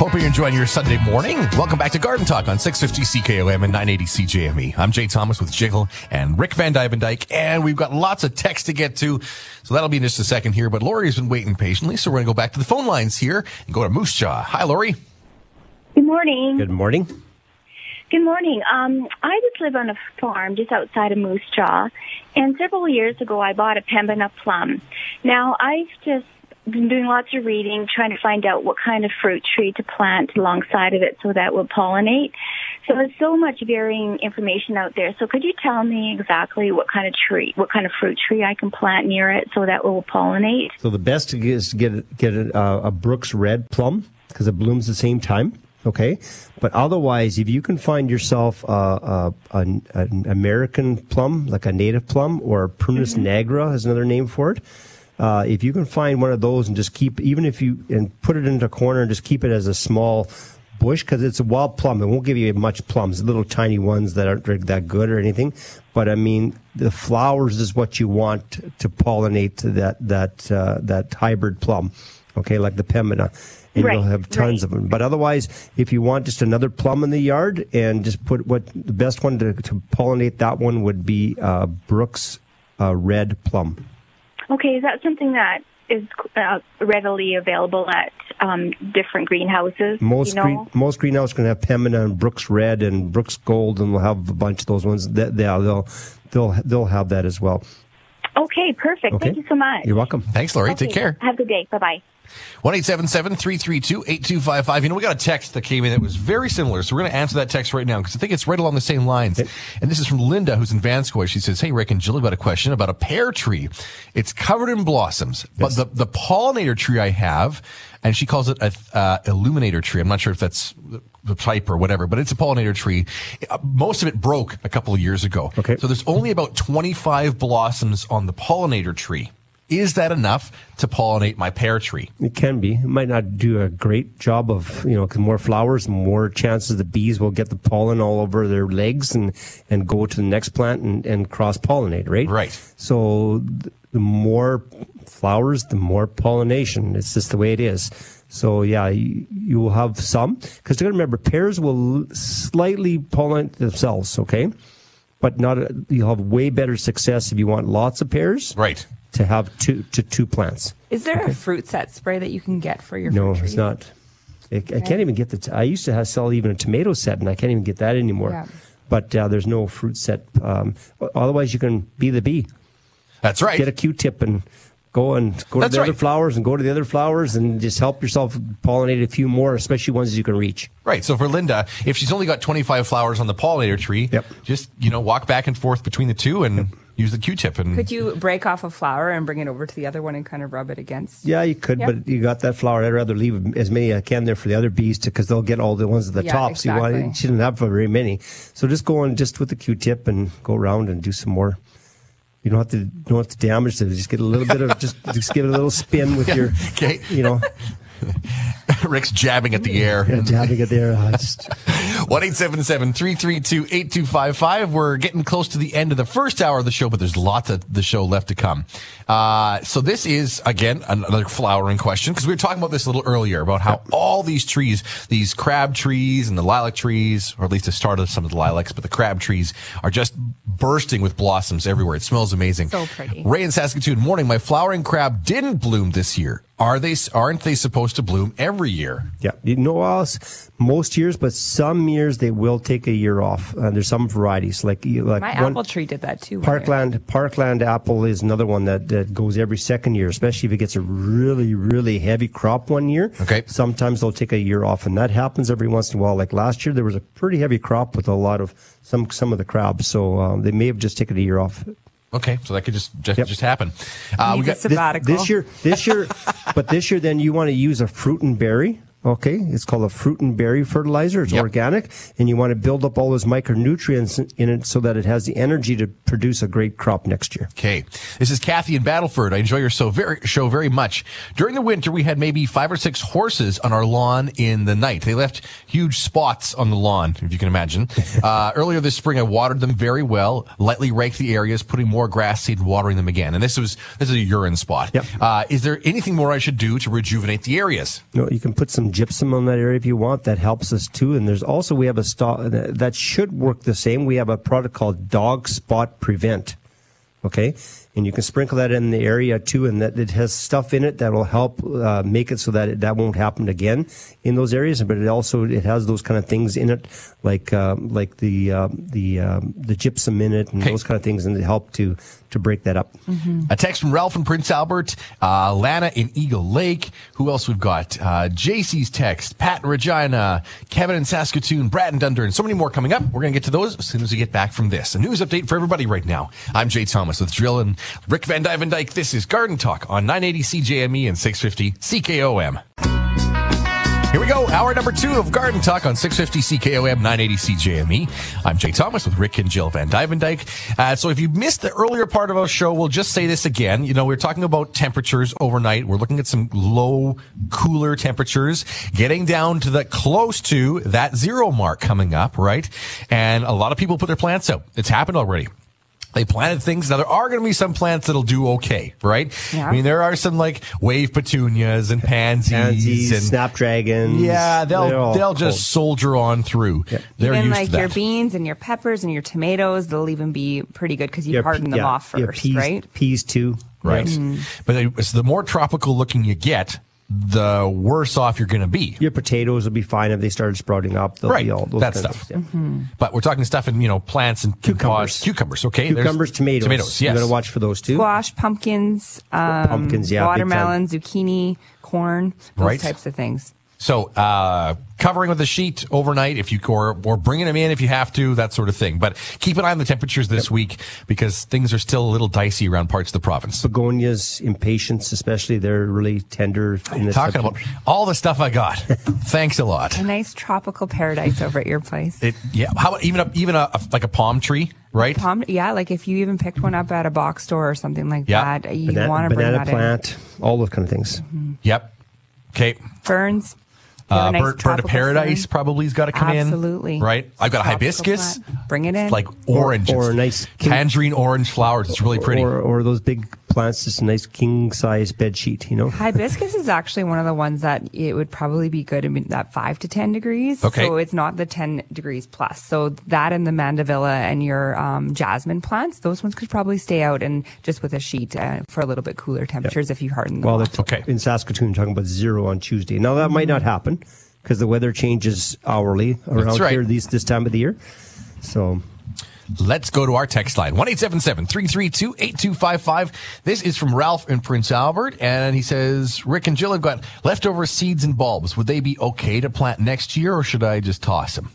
Hoping you're enjoying your Sunday morning. Welcome back to Garden Talk on 650 CKOM and 980 CJME. I'm Jay Thomas with Jill and Rick vanDuyvendyk, and we've got lots of text to get to, so that'll be in just a second here. But Lori's been waiting patiently, so we're going to go back to the phone lines here and go to Moose Jaw. Hi, Lori. Good morning. Good morning. Good morning. Um, I just live on a farm just outside of Moose Jaw, and several years ago I bought a Pembina plum. Now I've just been doing lots of reading, trying to find out what kind of fruit tree to plant alongside of it so that will pollinate. So there's so much varying information out there. So could you tell me exactly what kind of tree, what kind of fruit tree I can plant near it so that will pollinate? So the best is to get get a, uh, a Brooks Red plum because it blooms the same time. Okay, but otherwise, if you can find yourself uh, uh, an, an American plum, like a native plum, or Prunus nigra is another name for it. Uh, if you can find one of those and just keep, even if you and put it into a corner and just keep it as a small bush because it's a wild plum. It won't give you much plums, little tiny ones that aren't that good or anything. But I mean, the flowers is what you want to pollinate that that uh, that hybrid plum. Okay, like the Pembina. And Right, you'll have tons of them. But otherwise, if you want just another plum in the yard and just put what the best one to, to pollinate that one would be uh, Brooks uh, red plum. Okay, is that something that is uh, readily available at um, different greenhouses? Most you know? green, most greenhouses can have Pembina and Brooks Red and Brooks Gold, and we'll have a bunch of those ones. That they, they'll they'll they'll have that as well. Okay, perfect. Okay. Thank you so much. You're welcome. Thanks, Lori. Take care. Have a good day. Bye bye. 1 332 8255. You know, we got a text that came in that was very similar. So we're going to answer that text right now because I think it's right along the same lines. And this is from Linda, who's in Vanscoy. She says, Hey, Rick and Jill, got a question about a pear tree. It's covered in blossoms, but the, the pollinator tree I have, and she calls it a uh, illuminator tree. I'm not sure if that's the type or whatever, but it's a pollinator tree. Uh, Most of it broke a couple of years ago. Okay. So there's only about 25 blossoms on the pollinator tree. Is that enough to pollinate my pear tree? It can be. It might not do a great job of you know 'cause more flowers, more chances the bees will get the pollen all over their legs and and go to the next plant and, and cross pollinate. Right. Right. So the more flowers, the more pollination. It's just the way it is. So yeah, you, you will have some because you got to remember pears will slightly pollinate themselves. Okay. But not a, you'll have way better success if you want lots of pears. Right. To have two to two plants. Is there a fruit set spray that you can get for your No, fruit it's tree? not. I, I can't even get the. T- I used to have sell even a tomato set, and I can't even get that anymore. Yeah. But uh, there's no fruit set. Um, otherwise, you can be the bee. That's right. Get a Q-tip and go and go That's to the other flowers and go to the other flowers and just help yourself pollinate a few more, especially ones you can reach. Right. So for Linda, if she's only got 25 flowers on the pollinator tree, just, you know, walk back and forth between the two and use the Q-tip and Could you break off a flower and bring it over to the other one and kind of rub it against? Yeah, you could, Yeah. but you got that flower. I'd rather leave as many as I can there for the other bees because they'll get all the ones at the Yeah, top. So you exactly. want, she didn't have very many. So just go on just with the Q-tip and go around and do some more. You don't have to you don't have to damage them. Just get a little bit of just just give it a little spin with your Okay. you know Rick's jabbing at the air. yeah, jabbing it there. I just One eight seven seven three three two eight two five five. We're getting close to the end of the first hour of the show, but there's lots of the show left to come. Uh, so this is again another flowering question because we were talking about this a little earlier about how all these trees, these crab trees and the lilac trees, or at least the start of some of the lilacs, but the crab trees are just bursting with blossoms everywhere. It smells amazing. So pretty. Ray in Saskatoon, morning. My flowering crab didn't bloom this year. Are they? Aren't they supposed to bloom every year? Yeah, you know else most years, but some years they will take a year off. Uh, there's some varieties like like My one, apple tree did that too. one year. Parkland Parkland apple is another one that, that goes every second year, especially if it gets a really really heavy crop one year. Okay. Sometimes they'll take a year off, and that happens every once in a while. Like last year, there was a pretty heavy crop with a lot of some some of the crabs, so um, they may have just taken a year off. Okay, so that could just just, Yep. just happen. Uh, we Needs a got This- This year, this year, but this year, then you want to use a fruit and berry. Okay, it's called a fruit and berry fertilizer. It's Yep. organic, and you want to build up all those micronutrients in it so that it has the energy to produce a great crop next year. Okay. This is Kathy in Battleford. I enjoy your show very, show very much. During the winter, we had maybe five or six horses on our lawn in the night. They left huge spots on the lawn, if you can imagine. Uh, earlier this spring, I watered them very well, lightly raked the areas, putting more grass seed, and watering them again. And this was, this is a urine spot. Yep. Uh, is there anything more I should do to rejuvenate the areas? Know, you can put some gypsum on that area if you want. That helps us too. And there's also we have a stock that should work the same. We have a product called Dog Spot Prevent. Okay, and you can sprinkle that in the area too, and that it has stuff in it that will help uh, make it so that it, that won't happen again in those areas. But it also it has those kind of things in it, like um, like the uh, the um, the gypsum in it and Okay. those kind of things, and they help to to break that up. A text from Ralph in Prince Albert, uh, Lana in Eagle Lake. Who else we've got? Uh, JC's text, Pat in Regina, Kevin in Saskatoon, Brad in Dundurn. So many more coming up. We're going to get to those as soon as we get back from this. A news update for everybody right now. I'm Jay Thomas with Jill and Rick vanDuyvendyk. This is Garden Talk on 980 CJME and 650 CKOM. Here we go. Hour number two of Garden Talk on 650 CKOM 980 CJME. I'm Jay Thomas with Rick and Jill vanDuyvendyk. Uh, so if you missed the earlier part of our show, we'll just say this again. You know, we're talking about temperatures overnight. We're looking at some low, cooler temperatures getting down to the close to that zero mark coming up, right? And a lot of people put their plants out. It's happened already. They planted things. Now there are going to be some plants that'll do okay, right? Yeah. I mean, there are some like wave petunias and pansies, Pansies, and snapdragons. yeah, they're they'll all they'll just soldier on through. They're even used like to your beans and your peppers and your tomatoes, they'll even be pretty good because you Yeah, harden them yeah, off first, peas, right? Peas too. right? Mm-hmm. But it's the more tropical looking you get, the worse off you're going to be. Your potatoes will be fine if they started sprouting up. They'll Right, be all those that kind of stuff. things, yeah. But we're talking stuff in you know plants and Cucumbers. pods. Cucumbers, okay. There's- Cucumbers, tomatoes. tomatoes. You got to watch for those too. Squash, pumpkins, um, Pumpkins, yeah, watermelon, zucchini, corn, those Right. types of things. So uh, covering with a sheet overnight, if you or or bringing them in if you have to, that sort of thing. But keep an eye on the temperatures this week because things are still a little dicey around parts of the province. Begonias, impatiens, especially, they're really tender. In the Talking about all the stuff I got. Thanks a lot. A nice tropical paradise over at your place. It, yeah. How about even a, even a, a- like a palm tree, right? Palm, yeah, like if you even picked one up at a box store or something like Yeah. that, you want to bring banana that plant, all those kind of things. Yep. Okay. Ferns. You have Uh, nice bird, bird of paradise fern. probably has got to come in. Absolutely. Right. I've got a hibiscus. plant. Bring it in. Like orange. Or- or nice tangerine orange flowers. It's really pretty. Or, or those big plants, just a nice king size bed sheet, you know? Hibiscus is actually one of the ones that it would probably be good in that five to ten degrees. Okay. So it's not the ten degrees plus. So that and the mandevilla and your um, jasmine plants, those ones could probably stay out and just with a sheet uh, for a little bit cooler temperatures if you harden them. Well, off. they're Okay. in Saskatoon talking about zero on Tuesday. Now that might not happen because the weather changes hourly around right. here these this time of the year. So Let's go to our text line. 1-877-332-8255. This is from Ralph in Prince Albert. And he says, Rick and Jill have got leftover seeds and bulbs. Would they be okay to plant next year or should I just toss them?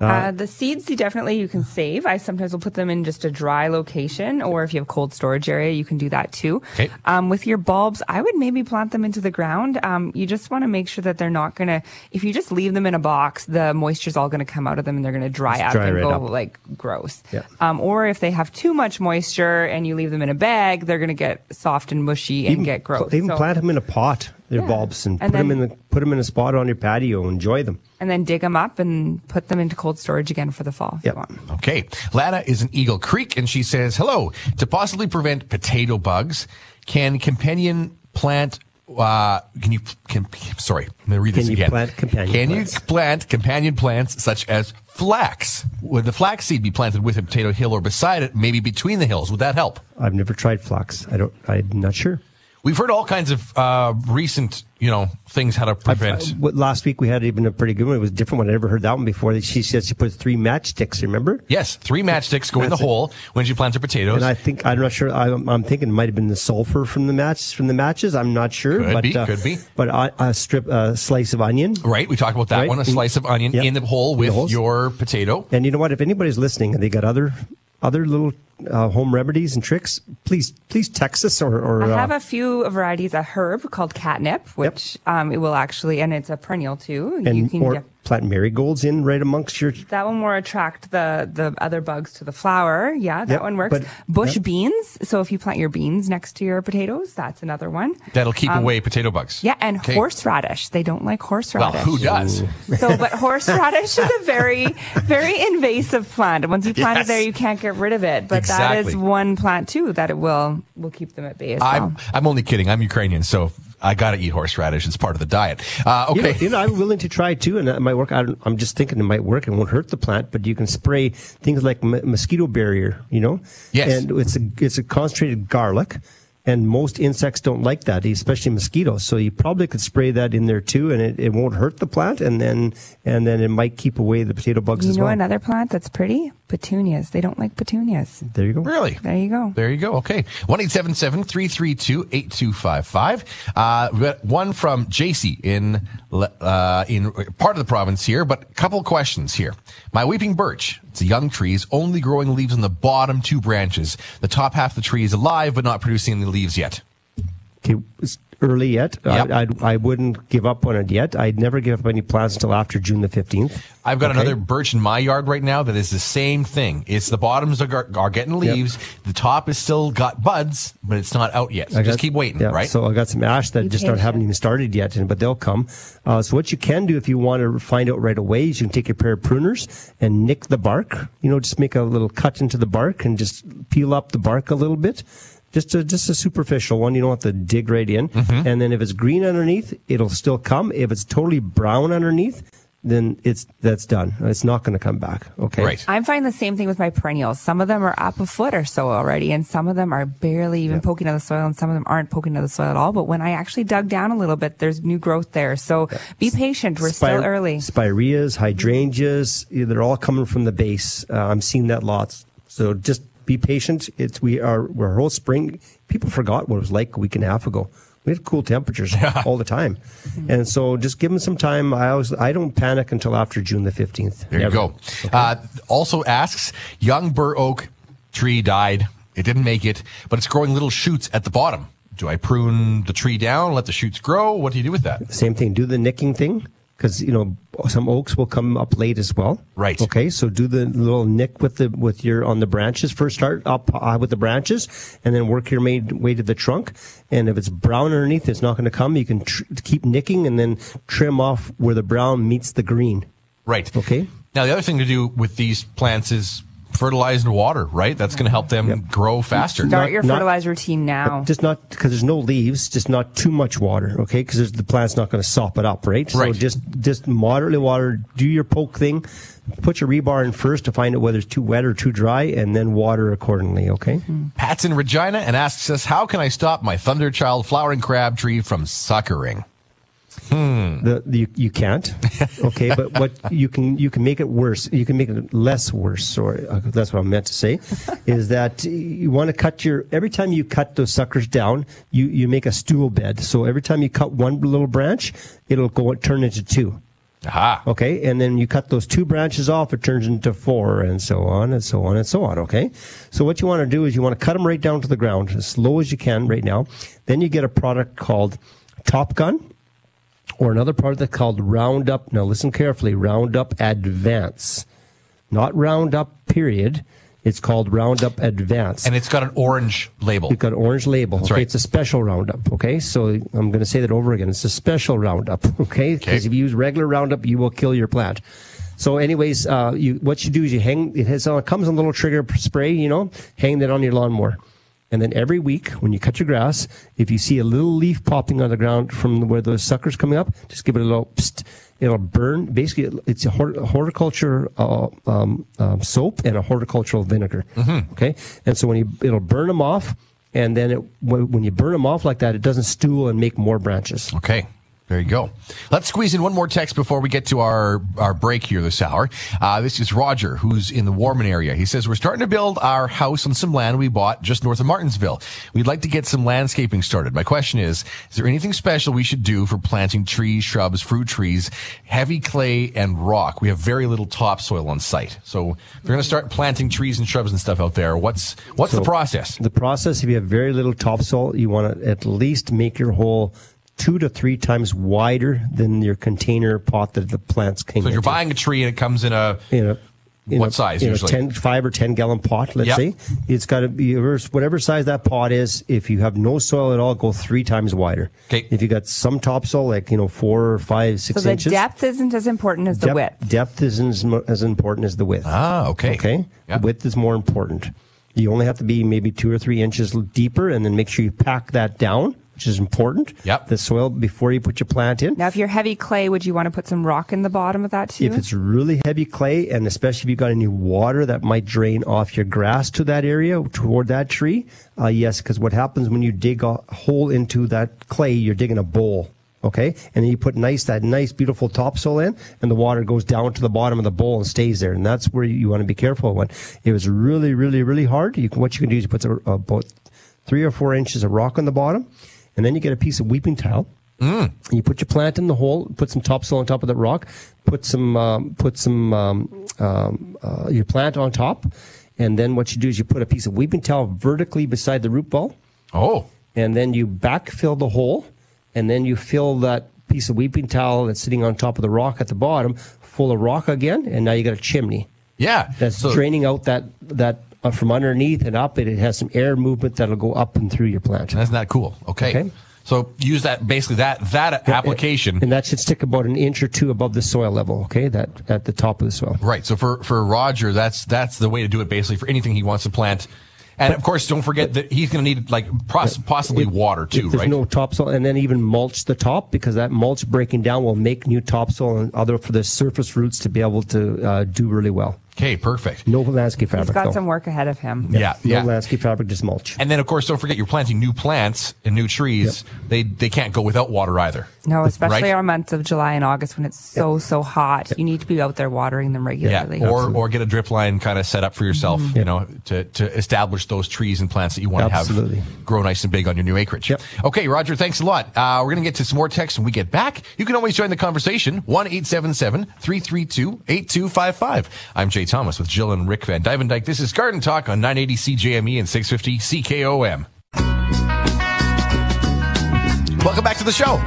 Uh, the seeds, you definitely you can save. I sometimes will put them in just a dry location, or if you have cold storage area, you can do that too. Okay. Um, with your bulbs, I would maybe plant them into the ground. Um, you just want to make sure that they're not gonna. If you just leave them in a box, the moisture's all gonna come out of them and they're gonna dry Just up dry and right go up. like gross. Yeah. Um, or if they have too much moisture and you leave them in a bag, they're gonna get soft and mushy and get gross. Even So- plant them in a pot, their Yeah. bulbs, and, And put them in the put them in a spot on your patio. Enjoy them. and then dig them up and put them into cold storage again for the fall. if you want. Okay. Lana is in Eagle Creek and she says, hello. To possibly prevent potato bugs, can companion plant, uh, can you, can, sorry, let me read this Can you plant companion Can plants? you plant companion plants such as flax? Would the flax seed be planted with a potato hill or beside it, maybe between the hills? Would that help? I've never tried flax. I don't. I'm not sure. We've heard all kinds of uh, recent, you know, things how to prevent. Uh, what- last week we had even a pretty good one. It was a different one. I never heard that one before. She said she put three matchsticks. Remember? yes, three matchsticks go in the it. hole when she plants her potatoes. And I think I'm not sure. I'm, I'm thinking it might have been the sulfur from the match from the matches. I'm not sure. Could but, be, uh, could be. But a, a strip, a slice of onion. right, we talked about that Right. one. A slice of onion Yep. in the hole In the with your potato. And you know what? If anybody's listening and they got other other little uh, home remedies and tricks, please please text us or. or I have uh, a few varieties of herb called catnip, which um, it will actually, and it's a perennial too. you and can or get plant marigolds in right amongst your. that one will attract the the other bugs to the flower. Yeah, that Yep, one works. but- Bush yep. beans. So if you plant your beans next to your potatoes, that's another one. That'll keep Um, away potato bugs. Yeah, and Okay. horseradish. They don't like horseradish. Well, horseradish. who does? So, but horseradish is a very, very invasive plant. Once you plant Yes. it there, you can't get rid of it. But that Exactly. is one plant too that it will will keep them at bay as well. I'm I'm only kidding. I'm Ukrainian, so I got to eat horseradish. It's part of the diet. Uh, You know, okay. you know, I'm willing to try it too, and it might work. I don't, I'm just thinking it might work and won't hurt the plant. But you can spray things like m- mosquito barrier. You know, Yes. and it's a it's a concentrated garlic, and most insects don't like that, especially mosquitoes. So you probably could spray that in there too, and it, it won't hurt the plant, and then and then it might keep away the potato bugs you as know well. another plant that's pretty? Petunias. They don't like petunias. There you go. Really? There you go. There you go. Okay. 1 332 8255. Uh, we got one from JC in, uh, in part of the province here, but a couple questions here. My weeping birch, it's a young tree, only growing leaves on the bottom two branches. The top half of the tree is alive, but not producing any leaves yet. Okay, early yet. Yep. I, I'd, I wouldn't give up on it yet. I'd never give up any plants until after June the 15th. I've got Okay? another birch in my yard right now that is the same thing. It's the bottoms are, are getting leaves. The top is still got buds, but it's not out yet. So I just got- keep waiting, yeah, right? So I got some ash that Be just aren't, haven't even started yet, but they'll come. Uh, so what you can do if you want to find out right away is you can take a pair of pruners and nick the bark. You know, just make a little cut into the bark and just peel up the bark a little bit. Just a just a superficial one. You don't have to dig right in. Mm-hmm. And then if it's green underneath, it'll still come. If it's totally brown underneath, then it's that's done. It's not going to come back. Okay. Right. I'm finding the same thing with my perennials. Some of them are up a foot or so already, and some of them are barely even poking out of the soil, and some of them aren't poking out of the soil at all. But when I actually dug down a little bit, there's new growth there. So be patient. We're still early. Spireas, hydrangeas, they're all coming from the base. Uh, I'm seeing that lots. So just be patient. It's we are we're whole spring. People forgot what it was like a week and a half ago. We had cool temperatures all the time, and so just give them some time. I always I don't panic until after June the fifteenth. There you go. Uh, also asks, young bur oak tree died. It didn't make it, but it's growing little shoots at the bottom. Do I prune the tree down, let the shoots grow? What do you do with that? Same thing. Do the nicking thing because you know some oaks will come up late as well. Right. Okay. So do the little nick with the with your on the branches. First start up uh, with the branches, and then work your way, way to the trunk. And if it's brown underneath, it's not going to come. You can tr- keep nicking and then trim off where the brown meets the green. Right. Okay. Now, the other thing to do with these plants is fertilize and water, right? That's going to help them grow faster. Start your fertilizer routine now. Just not because there's no leaves, just not too much water, okay? Because the plant's not going to sop it up, right? Right. So just just moderately water. Do your poke thing. Put your rebar in first to find out whether it's too wet or too dry, and then water accordingly. Okay. Hmm. Pat's in Regina and asks us, how can I stop my Thunderchild flowering crab tree from suckering? Hmm. The, the you, you can't, okay. but what you can you can make it worse. You can make it less worse. Or uh, that's what I meant to say, is that you want to cut your every time you cut those suckers down, you you make a stool bed. So every time you cut one little branch, it'll go turn into two. Aha. Okay, and then you cut those two branches off, it turns into four, and so on, and so on, and so on. Okay, so what you want to do is you want to cut them right down to the ground as low as you can right now. Then you get a product called Top Gun, or another product that's called Roundup. Now listen carefully, Roundup Advance, not Roundup period. It's called Roundup Advance. And it's got an orange label. It's got an orange label. That's okay, right. it's a special Roundup. Okay, so I'm going to say that over again. It's a special Roundup. Okay, because if you use regular Roundup, you will kill your plant. So, anyways, uh, you what you do is you hang. It has uh, comes on a little trigger spray. You know, hang that on your lawnmower. And then every week, when you cut your grass, if you see a little leaf popping on the ground from where the sucker's coming up, just give it a little psst. It'll burn. Basically, it's a horticulture uh, um, um, soap and a horticultural vinegar. Okay, and so when you it'll burn them off, and then it, when you burn them off like that, it doesn't stool and make more branches. Okay. There you go. Let's squeeze in one more text before we get to our, our break here this hour. Uh, this is Roger, who's in the Warman area. He says, We're starting to build our house on some land we bought just north of Martensville. We'd like to get some landscaping started. My question is, is there anything special we should do for planting trees, shrubs, fruit trees, heavy clay, and rock? We have very little topsoil on site. So if we're going to start planting trees and shrubs and stuff out there, what's, what's the process? The process, if you have very little topsoil, you want to at least make your hole two to three times wider than your container pot that the plants came So if you're into. buying a tree and it comes in a, in a in What a- size in usually? A 10, five or ten gallon pot, let's Yep. say. It's got to be whatever size that pot is. If you have no soil at all, go three times wider. Okay. If you got some topsoil, like you know four or five, six so the inches. depth isn't as important as the depth, width. Depth isn't as, as important as the width. Ah, okay. Okay. Yep. Width is more important. You only have to be maybe two or three inches deeper, and then make sure you pack that down, which is important. Yep. The soil before you put your plant in. Now, if you're heavy clay, would you want to put some rock in the bottom of that too? If it's really heavy clay, and especially if you've got any water that might drain off your grass to that area, toward that tree, uh, yes, because what happens when you dig a hole into that clay, you're digging a bowl. Okay, and then you put nice that nice beautiful topsoil in, and the water goes down to the bottom of the bowl and stays there, and that's where you, you want to be careful. When it was really, really, really hard, you can, what you can do is you put a, about three or four inches of rock on the bottom, and then you get a piece of weeping tile. And you put your plant in the hole, put some topsoil on top of that rock, put some um, put some um, um, uh, your plant on top, and then what you do is you put a piece of weeping tile vertically beside the root ball, Oh, and then you backfill the hole, and then you fill that piece of weeping tile that's sitting on top of the rock at the bottom full of rock again, and now you got a chimney yeah. that's So- draining out that that from underneath and up. It, it has some air movement that'll go up and through your plant. Isn't that cool? Okay. Okay. So use that basically that that application. and that should stick about an inch or two above the soil level. Okay, that at the top of the soil. Right. So for for Roger, that's that's the way to do it basically for anything he wants to plant. And of course, don't forget that he's going to need like pos- possibly water too, If there's right? no topsoil, and then even mulch the top because that mulch breaking down will make new topsoil and other for the surface roots to be able to uh, do really well. Okay, perfect. No landscape fabric. He's got though. some work ahead of him. Yeah, No yeah. landscape fabric, just mulch. And then of course, don't forget you're planting new plants and new trees. They they can't go without water either. No, especially Right? our months of July and August when it's so so hot. You need to be out there watering them regularly. Yeah, regularly. or or get a drip line kind of set up for yourself, Mm-hmm. you know, to, to establish those trees and plants that you want to have grow nice and big on your new acreage. Yep. Okay, Roger, thanks a lot. Uh, we're going to get to some more texts when we get back. You can always join the conversation, 1-877-332-8255. I'm Jay Thomas with Jill and Rick vanDuyvendyk. This is Garden Talk on 980 CJME and 650 CKOM. Welcome back to the show.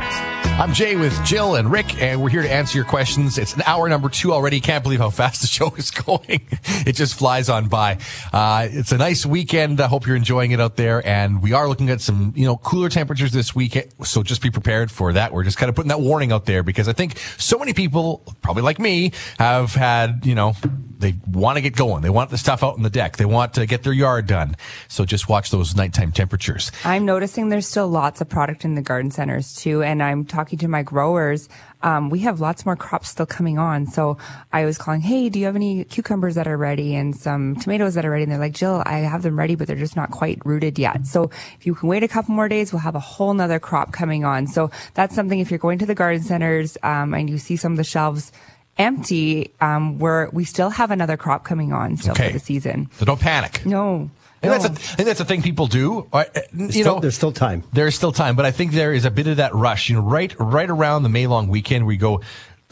I'm Jay with Jill and Rick, and we're here to answer your questions. It's an hour number two already. Can't believe how fast the show is going. It just flies on by. Uh, it's a nice weekend. I hope you're enjoying it out there. And we are looking at some, you know, cooler temperatures this week. So just be prepared for that. We're just kind of putting that warning out there because I think so many people, probably like me, have had, you know, they want to get going. They want the stuff out on the deck. They want to get their yard done. So just watch those nighttime temperatures. I'm noticing there's still lots of product in the garden centers too, and I'm talking to my growers. Um, we have lots more crops still coming on, so I was calling, "Hey, do you have any cucumbers that are ready and some tomatoes that are ready?" And they're like, "Jill, I have them ready, but they're just not quite rooted yet." So if you can wait a couple more days, we'll have a whole nother crop coming on. So that's something. If you're going to the garden centers um, and you see some of the shelves empty, um, where we still have another crop coming on still Okay. for the season. So don't panic. No. And that's a, no. I think that's a thing people do. Uh, You Still- know, there's still time. There's still time, but I think there is a bit of that rush. You know, right right around the May long weekend, we go.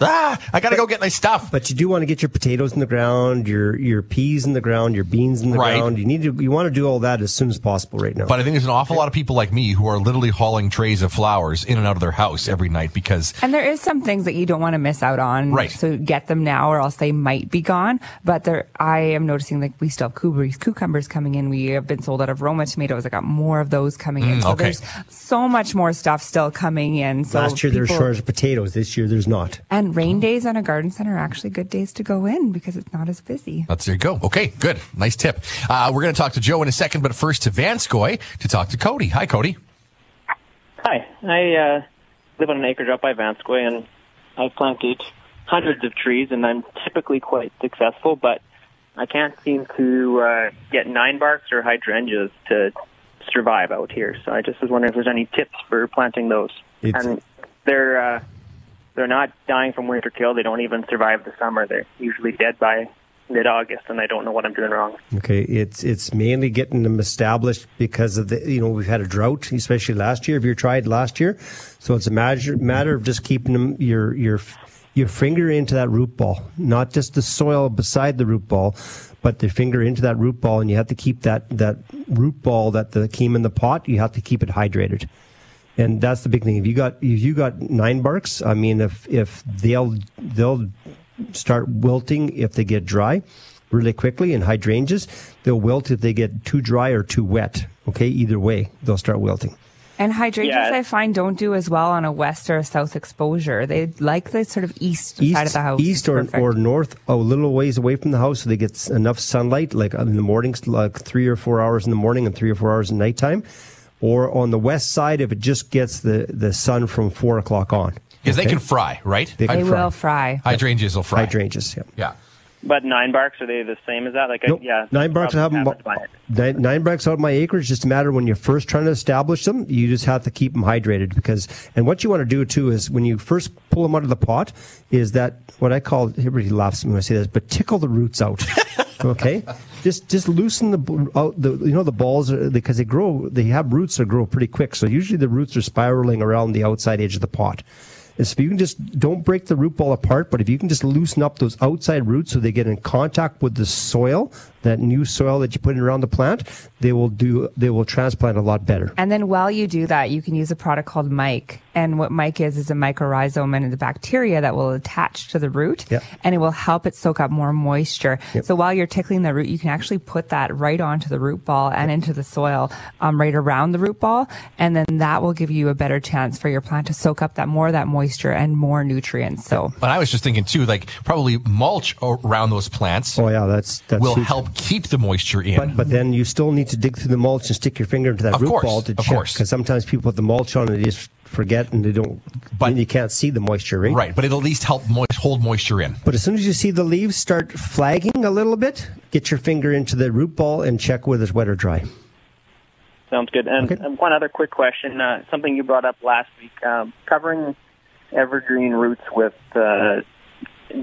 Ah, I got to go get my stuff. But you do want to get your potatoes in the ground, your your peas in the ground, your beans in the Right. ground. You need to you want to do all that as soon as possible right now. But I think there's an awful lot of people like me who are literally hauling trays of flowers in and out of their house every night because And there is some things that you don't want to miss out on. Right. So get them now or else they might be gone. But there, I am noticing like we still have cucumbers, cucumbers coming in. We have been sold out of Roma tomatoes. I got more of those coming in. Mm, So okay. there's so much more stuff still coming in. So Last year there was people- shortage of potatoes. This year there's not. And rain days on a garden center are actually good days to go in because it's not as busy. That's there you go. Okay, good. Nice tip. Uh, we're going to talk to Joe in a second, but first to Vanscoy to talk to Cody. Hi, Cody. Hi, I uh, live on an acreage up by Vanscoy, and I've planted hundreds of trees, and I'm typically quite successful, but I can't seem to uh, get nine barks or hydrangeas to survive out here. So I just was wondering if there's any tips for planting those. It's- and they're uh, they're not dying from winter kill. They don't even survive the summer. They're usually dead by mid-August, and I don't know what I'm doing wrong. Okay, it's it's mainly getting them established because of the you know we've had a drought, especially last year. If you tried last year, so it's a matter matter of just keeping them your your your finger into that root ball, not just the soil beside the root ball, but the finger into that root ball, and you have to keep that that root ball that the came in the pot. You have to keep it hydrated. And that's the big thing. If you got if you got nine barks, I mean, if if they'll they'll start wilting if they get dry really quickly, and hydrangeas they'll wilt if they get too dry or too wet. Okay, either way they'll start wilting. And hydrangeas, Yeah. I find, don't do as well on a west or a south exposure. They like the sort of east, East, side of the house. east or, or north, a little ways away from the house, so they get enough sunlight, like uh, in the mornings, like three or four hours in the morning and three or four hours at nighttime. Or on the west side, if it just gets the, the sun from four o'clock on. Because they can fry, right? They They can will fry. Hydrangeas will fry. Hydrangeas, yeah. Yeah. But nine barks are they the same as that? Like, I, Nope. yeah, Nine barks um, have haven't nine, nine barks out of my acreage. Just a matter when you're first trying to establish them, you just have to keep them hydrated because. And what you want to do too is when you first pull them out of the pot, is that what I call everybody laughs at me when I say this, but tickle the roots out. okay, just just loosen the out the you know the balls are, because they grow they have roots that grow pretty quick. So usually the roots are spiraling around the outside edge of the pot. And so if you can just don't break the root ball apart, but if you can just loosen up those outside roots so they get in contact with the soil, that new soil that you put in around the plant, they will do they will transplant a lot better. And then while you do that, you can use a product called Myke. And what Myke is, is a mycorrhizome and the bacteria that will attach to the root Yep. and it will help it soak up more moisture. Yep. So while you're tickling the root, you can actually put that right onto the root ball and into the soil, um, right around the root ball. And then that will give you a better chance for your plant to soak up that more of that moisture and more nutrients. So But I was just thinking too, like probably mulch around those plants Oh yeah, that's that's will huge. help keep the moisture in. But but then you still need to dig through the mulch and stick your finger into that Of root course, ball to of check course. because sometimes people put the mulch on and they just forget and they don't. But you can't see the moisture, right? right, but it'll at least help moist, hold moisture in. But as soon as you see the leaves start flagging a little bit, get your finger into the root ball and check whether it's wet or dry. Sounds good. And um, one other quick question, uh, something you brought up last week, um, covering evergreen roots with uh,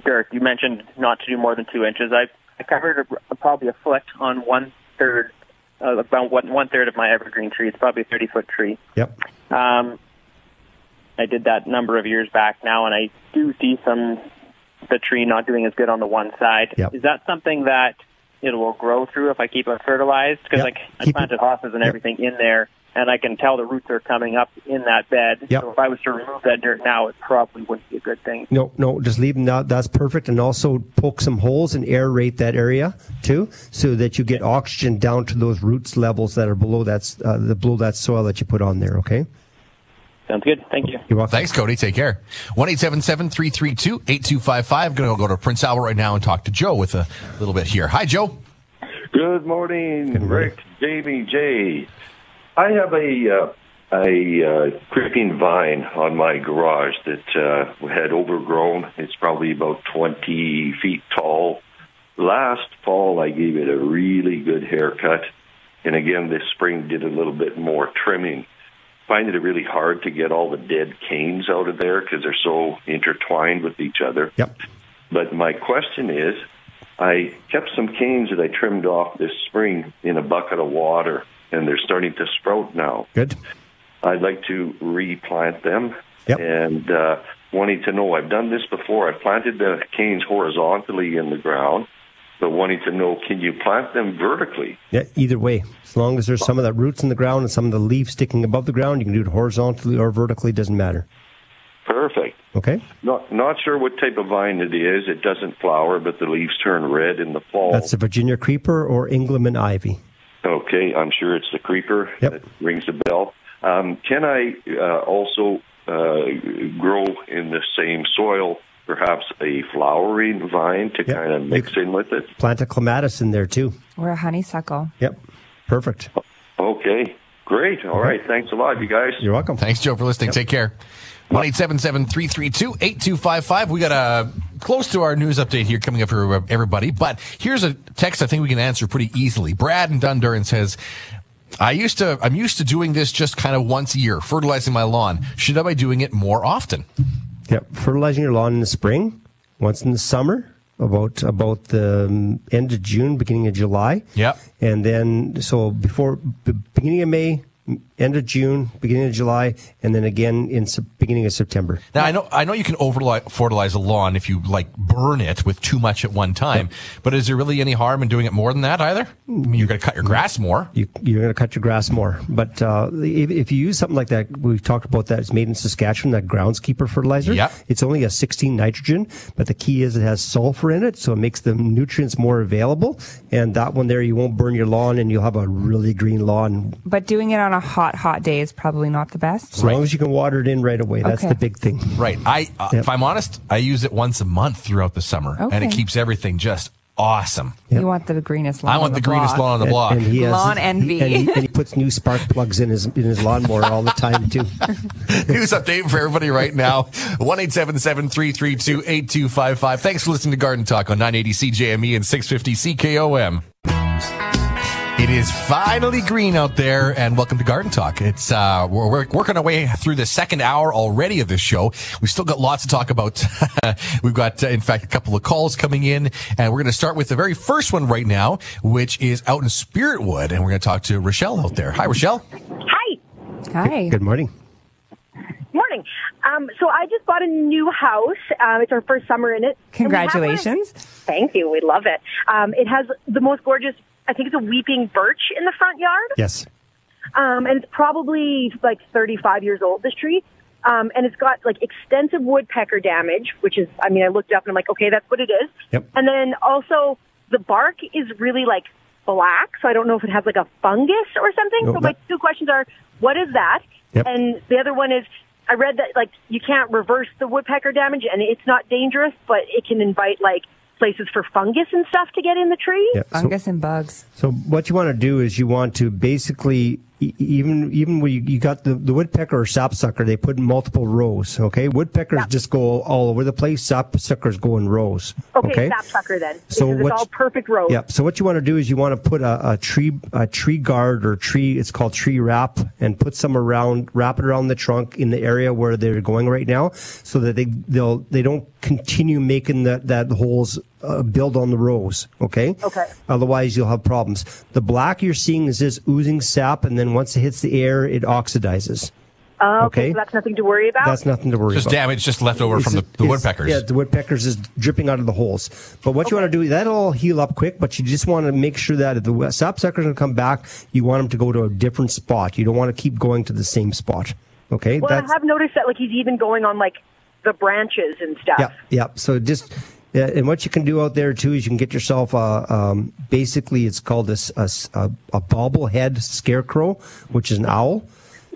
dirt. You mentioned not to do more than two inches. I, I covered a, probably a foot on one third, uh, about one, one third of my evergreen tree. It's probably a 30 foot tree. Yep. Um, I did that number of years back now, and I do see some the tree not doing as good on the one side. Yep. Is that something that it will grow through if I keep it fertilized? Because like I Keep it- planted hostas and everything in there, and I can tell the roots are coming up in that bed. Yep. So if I was to remove that dirt now, it probably wouldn't be a good thing. No, no, just leave them out. That's perfect. And also poke some holes and aerate that area too, so that you get oxygen down to those roots levels that are below that uh, the below that soil that you put on there. Okay. Sounds good. Thank you. You're welcome. Thanks, Cody. Take care. One eight seven seven three three two eight two five five. Going to go to Prince Albert right now and talk to Joe with a little bit here. Hi, Joe. Good morning, Rick, Jamie, Jay. I have a uh, a uh, creeping vine on my garage that uh, had overgrown. It's probably about twenty feet tall. Last fall, I gave it a really good haircut, and again this spring did a little bit more trimming. Finding it really hard to get all the dead canes out of there because they're so intertwined with each other. Yep. But my question is, I kept some canes that I trimmed off this spring in a bucket of water, and they're starting to sprout now. Good. I'd like to replant them. And uh, wanting to know. I've done this before. I've planted the canes horizontally in the ground, but wanting to know, can you plant them vertically? Yeah, either way. As long as there's some of that roots in the ground and some of the leaves sticking above the ground, you can do it horizontally or vertically, doesn't matter. Perfect. Okay. Not not sure what type of vine it is. It doesn't flower, but the leaves turn red in the fall. That's the Virginia creeper or Engelmann ivy. Okay, I'm sure it's the creeper Yep. that rings a bell. Um, can I uh, also uh, grow in the same soil, perhaps a flowering vine to kind of mix in with it? Plant a clematis in there too. Or a honeysuckle. Yep. Perfect. Okay, great. All right, thanks a lot, you guys. You're welcome. Thanks, Joe, for listening. Take care. One eight seven seven three three two eight two five five. We got a close to our news update here coming up for everybody, but here's a text I think we can answer pretty easily. Brad in Dundurn says, I used to, I'm used to doing this just kind of once a year, fertilizing my lawn. Should I be doing it more often? Yep. Fertilizing your lawn in the spring, once in the summer, about about the um, end of June, beginning of July. Yep. And then so before beginning of May, end of June, beginning of July, and then again in sep- beginning of September. Now I know I know you can over fertilize a lawn if you like burn it with too much at one time, but is there really any harm in doing it more than that either? I mean, you're going to cut your grass more. You, you're going to cut your grass more, but uh, if, if you use something like that, we've talked about that. It's made in Saskatchewan, that groundskeeper fertilizer. Yep. It's only a 16 nitrogen, but the key is it has sulfur in it, so it makes the nutrients more available. And that one there, you won't burn your lawn, and you'll have a really green lawn But doing it on a hot, hot day is probably not the best. as long as you can water it in right away. That's Okay. the big thing. Right. I, uh, if I'm honest, I use it once a month throughout the summer, and it Okay. keeps everything just awesome. You want the greenest lawn. I want on the greenest block. lawn on the block. And he has, Lawn envy. And he, and he puts new spark plugs in his in his lawnmower all the time too. News update for everybody right now. 1 332 8255. Thanks for listening to Garden Talk on 980 CJME and 650 CKOM. It is finally green out there, and welcome to Garden Talk. It's uh, we're, we're working our way through the second hour already of this show. We've still got lots to talk about. We've got, uh, in fact, a couple of calls coming in, and we're going to start with the very first one right now, which is out in Spiritwood, and we're going to talk to Rochelle out there. Hi, Rochelle. Hi. Hi. Good morning. Morning. Um, so I just bought a new house. Um, it's our first summer in it. And we Congratulations. Thank you. We love it. Um, it has the most gorgeous. I think it's a weeping birch in the front yard, Yes. um, and it's probably like 35 years old. This tree, um, and it's got like extensive woodpecker damage, which is. I mean, I looked it up and I'm like, okay, that's what it is. Yep. And then also the bark is really like black, so I don't know if it has like a fungus or something. No, so my that- two questions are, what is that? Yep. And the other one is, I read that like you can't reverse the woodpecker damage, and it's not dangerous, but it can invite like places for fungus and stuff to get in the tree. Yeah. So- Fungus and bugs. So what you want to do is you want to basically even even when you, you got the, the woodpecker or sapsucker, they put in multiple rows. Okay, woodpeckers just go all over the place. Sapsuckers go in rows. Okay, Okay. sapsucker then. So what it's all perfect rows. Yeah. So what you want to do is you want to put a, a tree a tree guard or tree. It's called tree wrap, and put some around wrap it around the trunk in the area where they're going right now, so that they they'll they don't continue making that that holes uh, build on the rows. Okay. Okay. Otherwise, you'll have problems. The black you're seeing is this oozing sap, and then once it hits the air, it oxidizes. Uh, okay, Okay. so that's nothing to worry about. That's nothing to worry Just about. damage just left over from the, the woodpeckers. Yeah, the woodpeckers is dripping out of the holes. But what you want to do, that'll all heal up quick, but you just want to make sure that if the sapsucker's going to come back, you want them to go to a different spot. You don't want to keep going to the same spot. Okay? well, I have noticed that like he's even going on like the branches and stuff. Yeah, yeah. So just and what you can do out there too is you can get yourself a um, basically it's called a a, a, a bobblehead scarecrow, which is an owl.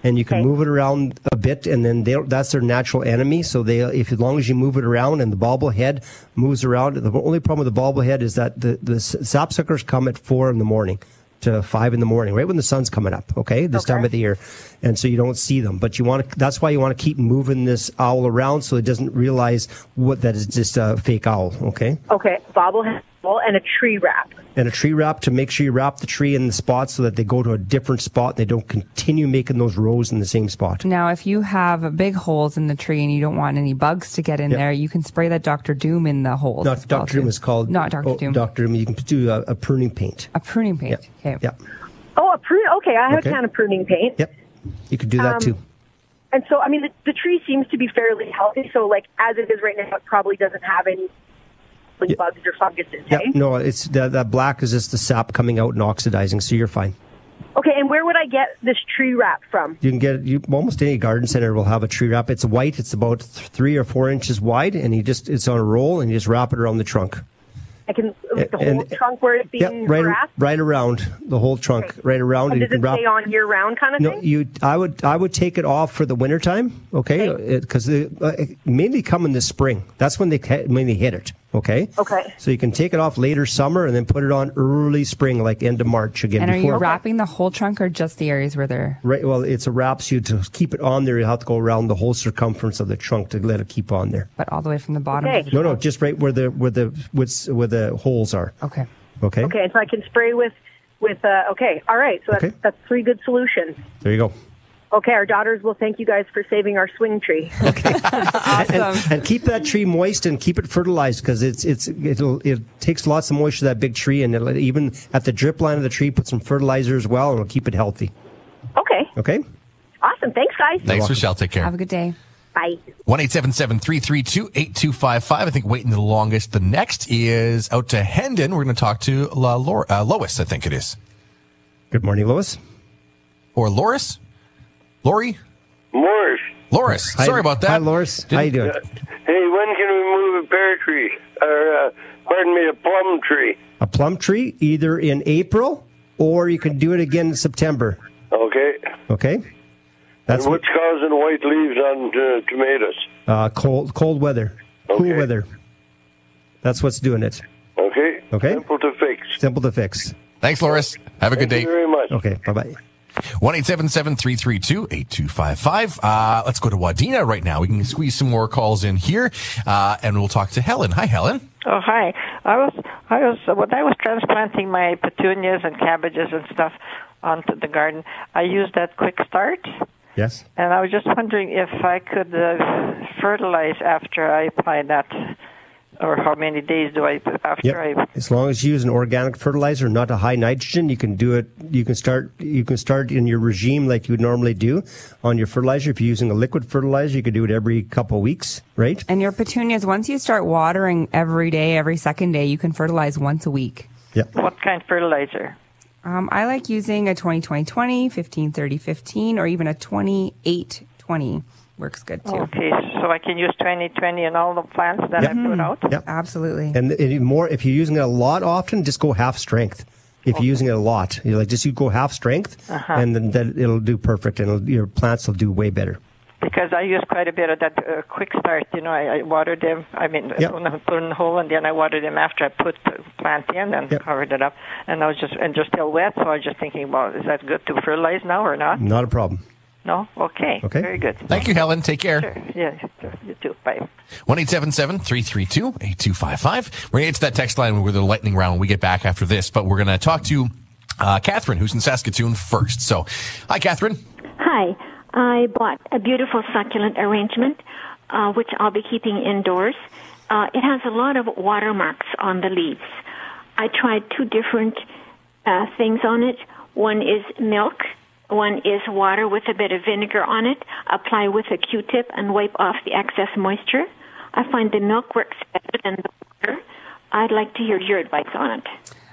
And you can move it around a bit, and then that's their natural enemy. So they, if as long as you move it around and the bobblehead moves around, the only problem with the bobblehead is that the the sapsuckers come at four in the morning to five in the morning, right when the sun's coming up. Okay, this time of the year, and so you don't see them. But you want to. That's why you want to keep moving this owl around so it doesn't realize what that is just a fake owl. Okay, Okay, bobblehead and a tree wrap. and a tree wrap to make sure you wrap the tree in the spot so that they go to a different spot. And they don't continue making those rows in the same spot. Now, if you have big holes in the tree and you don't want any bugs to get in Yep. there, you can spray that Dr. Doom in the holes. Not as well, Dr. Doom too. is called Not Dr. oh, Doom. Dr. Doom. You can do a, a pruning paint. A pruning paint. Okay. Yeah. Oh, a prune. Okay, I have Okay. a can of pruning paint. Yep. You could do that Um, too. and so I mean the, the tree seems to be fairly healthy. So like as it is right now, it probably doesn't have any like bugs or funguses. Yeah, hey? no, it's that, that black is just the sap coming out and oxidizing, so you're fine. Okay, and where would I get this tree wrap from? You can get you, almost any garden center will have a tree wrap. It's white. It's about th- three or four inches wide, and you just it's on a roll, and you just wrap it around the trunk. I can the And- whole trunk where it's Yeah, being right, wrapped. right around the whole trunk, right around. And and you does can it stay on year round kind of thing? No, thing? you. I would. I would take it off for the wintertime, okay? Because they uh, mainly come in the spring. That's when they mainly hit it. Okay. Okay. So you can take it off later summer and then put it on early spring, like end of March again. And are you wrapping the whole trunk or just the areas where they're? Right. Well, it's a wrap, so you to keep it on there, you have to go around the whole circumference of the trunk to let it keep on there. But all the way from the bottom. Okay. No, no, just right where the where the what's where the holes are. Okay. Okay. Okay, and so I can spray with with. Uh, okay, all right. So that's Okay. that's three good solutions. There you go. Okay, our daughters will thank you guys for saving our swing tree. Okay. And, and keep that tree moist and keep it fertilized because it's it's it'll it takes lots of moisture that big tree and it'll, even at the drip line of the tree put some fertilizer as well and it'll keep it healthy. Okay, Okay. awesome. Thanks, guys. Thanks, Michelle. Take care. Have a good day. Bye. One eight seven seven three three two eight two five five. I think waiting the longest. The next is out to Hendon. We're going to talk to La, Lor- uh, Lois. I think it is. Good morning, Lois. Or Loris. Lori. Morris. Loris. Hi- Sorry about that. Hi, Loris. How you doing? Hey, when can we move a pear tree? Or, uh, pardon me, a plum tree? A plum tree either in April or you can do it again in September. Okay. Okay. That's and what's causing white leaves on uh, tomatoes? uh, cold cold weather, cool weather. That's what's doing it. Okay. Okay. Simple to fix. Simple to fix. Thanks, Loris. Have a good day. Thank you very much. Okay. Bye bye. One eight seven seven three three two eight two five five. Uh, let's go to Wadena right now. We can squeeze some more calls in here, uh, and we'll talk to Helen. Hi, Helen. Oh hi! I was I was when I was transplanting my petunias and cabbages and stuff onto the garden. I used that quick start, Yes. and I was just wondering if I could uh, fertilize after I apply that, or how many days do I after I? As long as you use an organic fertilizer, not a high nitrogen, you can do it. You can start. You can start in your regime like you would normally do on your fertilizer. If you're using a liquid fertilizer, you could do it every couple of weeks, right? And your petunias, once you start watering every day, every second day, you can fertilize once a week. Yep. What kind of fertilizer? Um, I like using a 20 20 20, 15 30 15, or even a 28 20 works good too. Okay, so I can use twenty twenty in all the plants that I put out. Yep. Absolutely. And it, more if you're using it a lot often, just go half strength. If you're using it a lot, you like just you go half strength, Uh-huh. and then that it'll do perfect, and it'll, your plants will do way better. Because I use quite a bit of that uh, quick start. You know, I, I watered them. I mean, Yep. when I put in the hole, and then I watered them after I put the plant in and covered it up. And I was just and they're still wet, so I was just thinking, well, is that good to fertilize now or not? Not a problem. No. Okay. Okay. Very good. Thank you, Helen. Take care. Sure. Yeah. Sure. You too. Bye. One eight seven seven three three two eight two five five. We're going to get to that text line with the lightning round when we get back after this, but we're going to talk to uh, Catherine, who's in Saskatoon first. So, hi, Catherine. Hi. I bought a beautiful succulent arrangement, uh, which I'll be keeping indoors. Uh, it has a lot of watermarks on the leaves. I tried two different uh, things on it. One is milk. One is water with a bit of vinegar on it. Apply with a Q-tip and wipe off the excess moisture. I find the milk works better than the water. I'd like to hear your advice on it.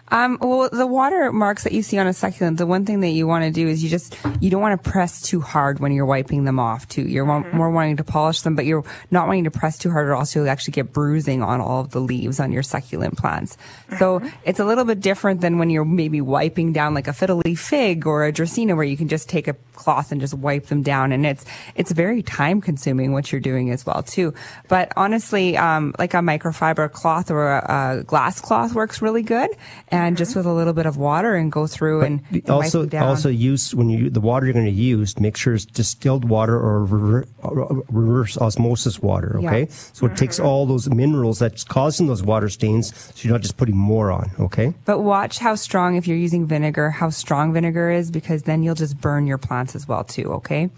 Um, well, the water marks that you see on a succulent, the one thing that you want to do is you just, you don't want to press too hard when you're wiping them off too. You're wa- more wanting to polish them, but you're not wanting to press too hard or else you'll actually get bruising on all of the leaves on your succulent plants. So it's a little bit different than when you're maybe wiping down like a fiddle leaf fig or a dracaena where you can just take a cloth and just wipe them down. And it's, it's very time consuming what you're doing as well too. But honestly, um, like a microfiber cloth or a, a glass cloth works really good. And just with a little bit of water and go through and, and wipe also, them down. also use when you the water you're going to use, make sure it's distilled water or rever- or reverse osmosis water. Yeah. Okay, so it takes mm-hmm. all those minerals that's causing those water stains, so you're not just putting more on. Okay. But watch how strong, if you're using vinegar, how strong vinegar is, because then you'll just burn your plants as well too. Okay.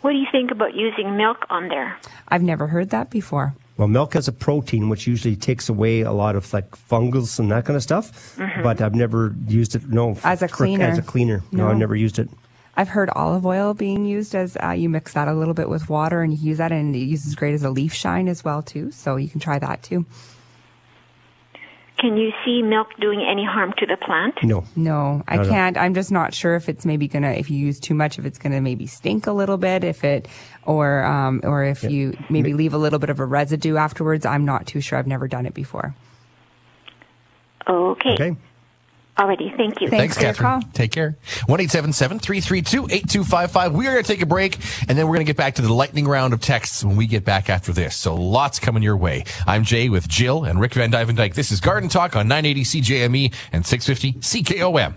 What do you think about using milk on there? I've never heard that before. Well, milk has a protein which usually takes away a lot of like fungus and that kind of stuff. Mhm. But I've never used it. No, As a for- cleaner. as a cleaner. No, No. I've never used it. I've heard olive oil being used as uh, you mix that a little bit with water and you use that and it uses great as a leaf shine as well too. So you can try that too. Can you see milk doing any harm to the plant? No. No, I No, no. can't. I'm just not sure if it's maybe gonna, if you use too much, if it's gonna maybe stink a little bit, if it, or, um, or if you maybe leave a little bit of a residue afterwards. I'm not too sure. I've never done it before. Okay. Okay. Alrighty. Thank you. Thanks, Catherine. Take care. 1 332 8255. We are going to take a break and then we're going to get back to the lightning round of texts when we get back after this. So lots coming your way. I'm Jay with Jill and Rick vanDuyvendyk. This is Garden Talk on 980 CJME E and 650 CKOM.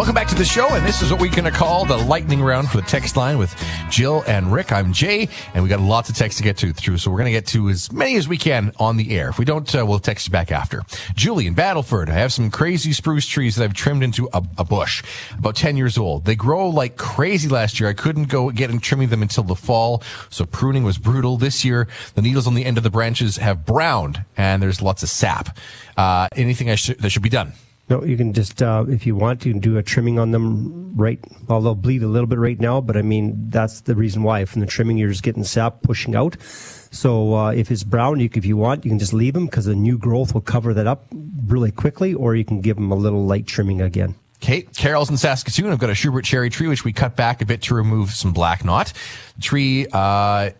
Welcome back to the show, and this is what we're going to call the lightning round for the text line with Jill and Rick. I'm Jay, and we got lots of texts to get to through, so we're going to get to as many as we can on the air. If we don't, uh, we'll text you back after. Julie in Battleford, I have some crazy spruce trees that I've trimmed into a, a bush, about 10 years old. They grow like crazy last year. I couldn't go get and trimming them until the fall, so pruning was brutal. This year, the needles on the end of the branches have browned, and there's lots of sap. Uh, anything I should that should be done? No, you can just, uh, if you want, you can do a trimming on them right. Well, they'll bleed a little bit right now, but I mean, that's the reason why. From the trimming, you're just getting sap pushing out. So uh, if it's brown, you, if you want, you can just leave them because the new growth will cover that up really quickly, or you can give them a little light trimming again. Okay, Carol's in Saskatoon. I've got a Schubert cherry tree, which we cut back a bit to remove some black knot. The tree uh,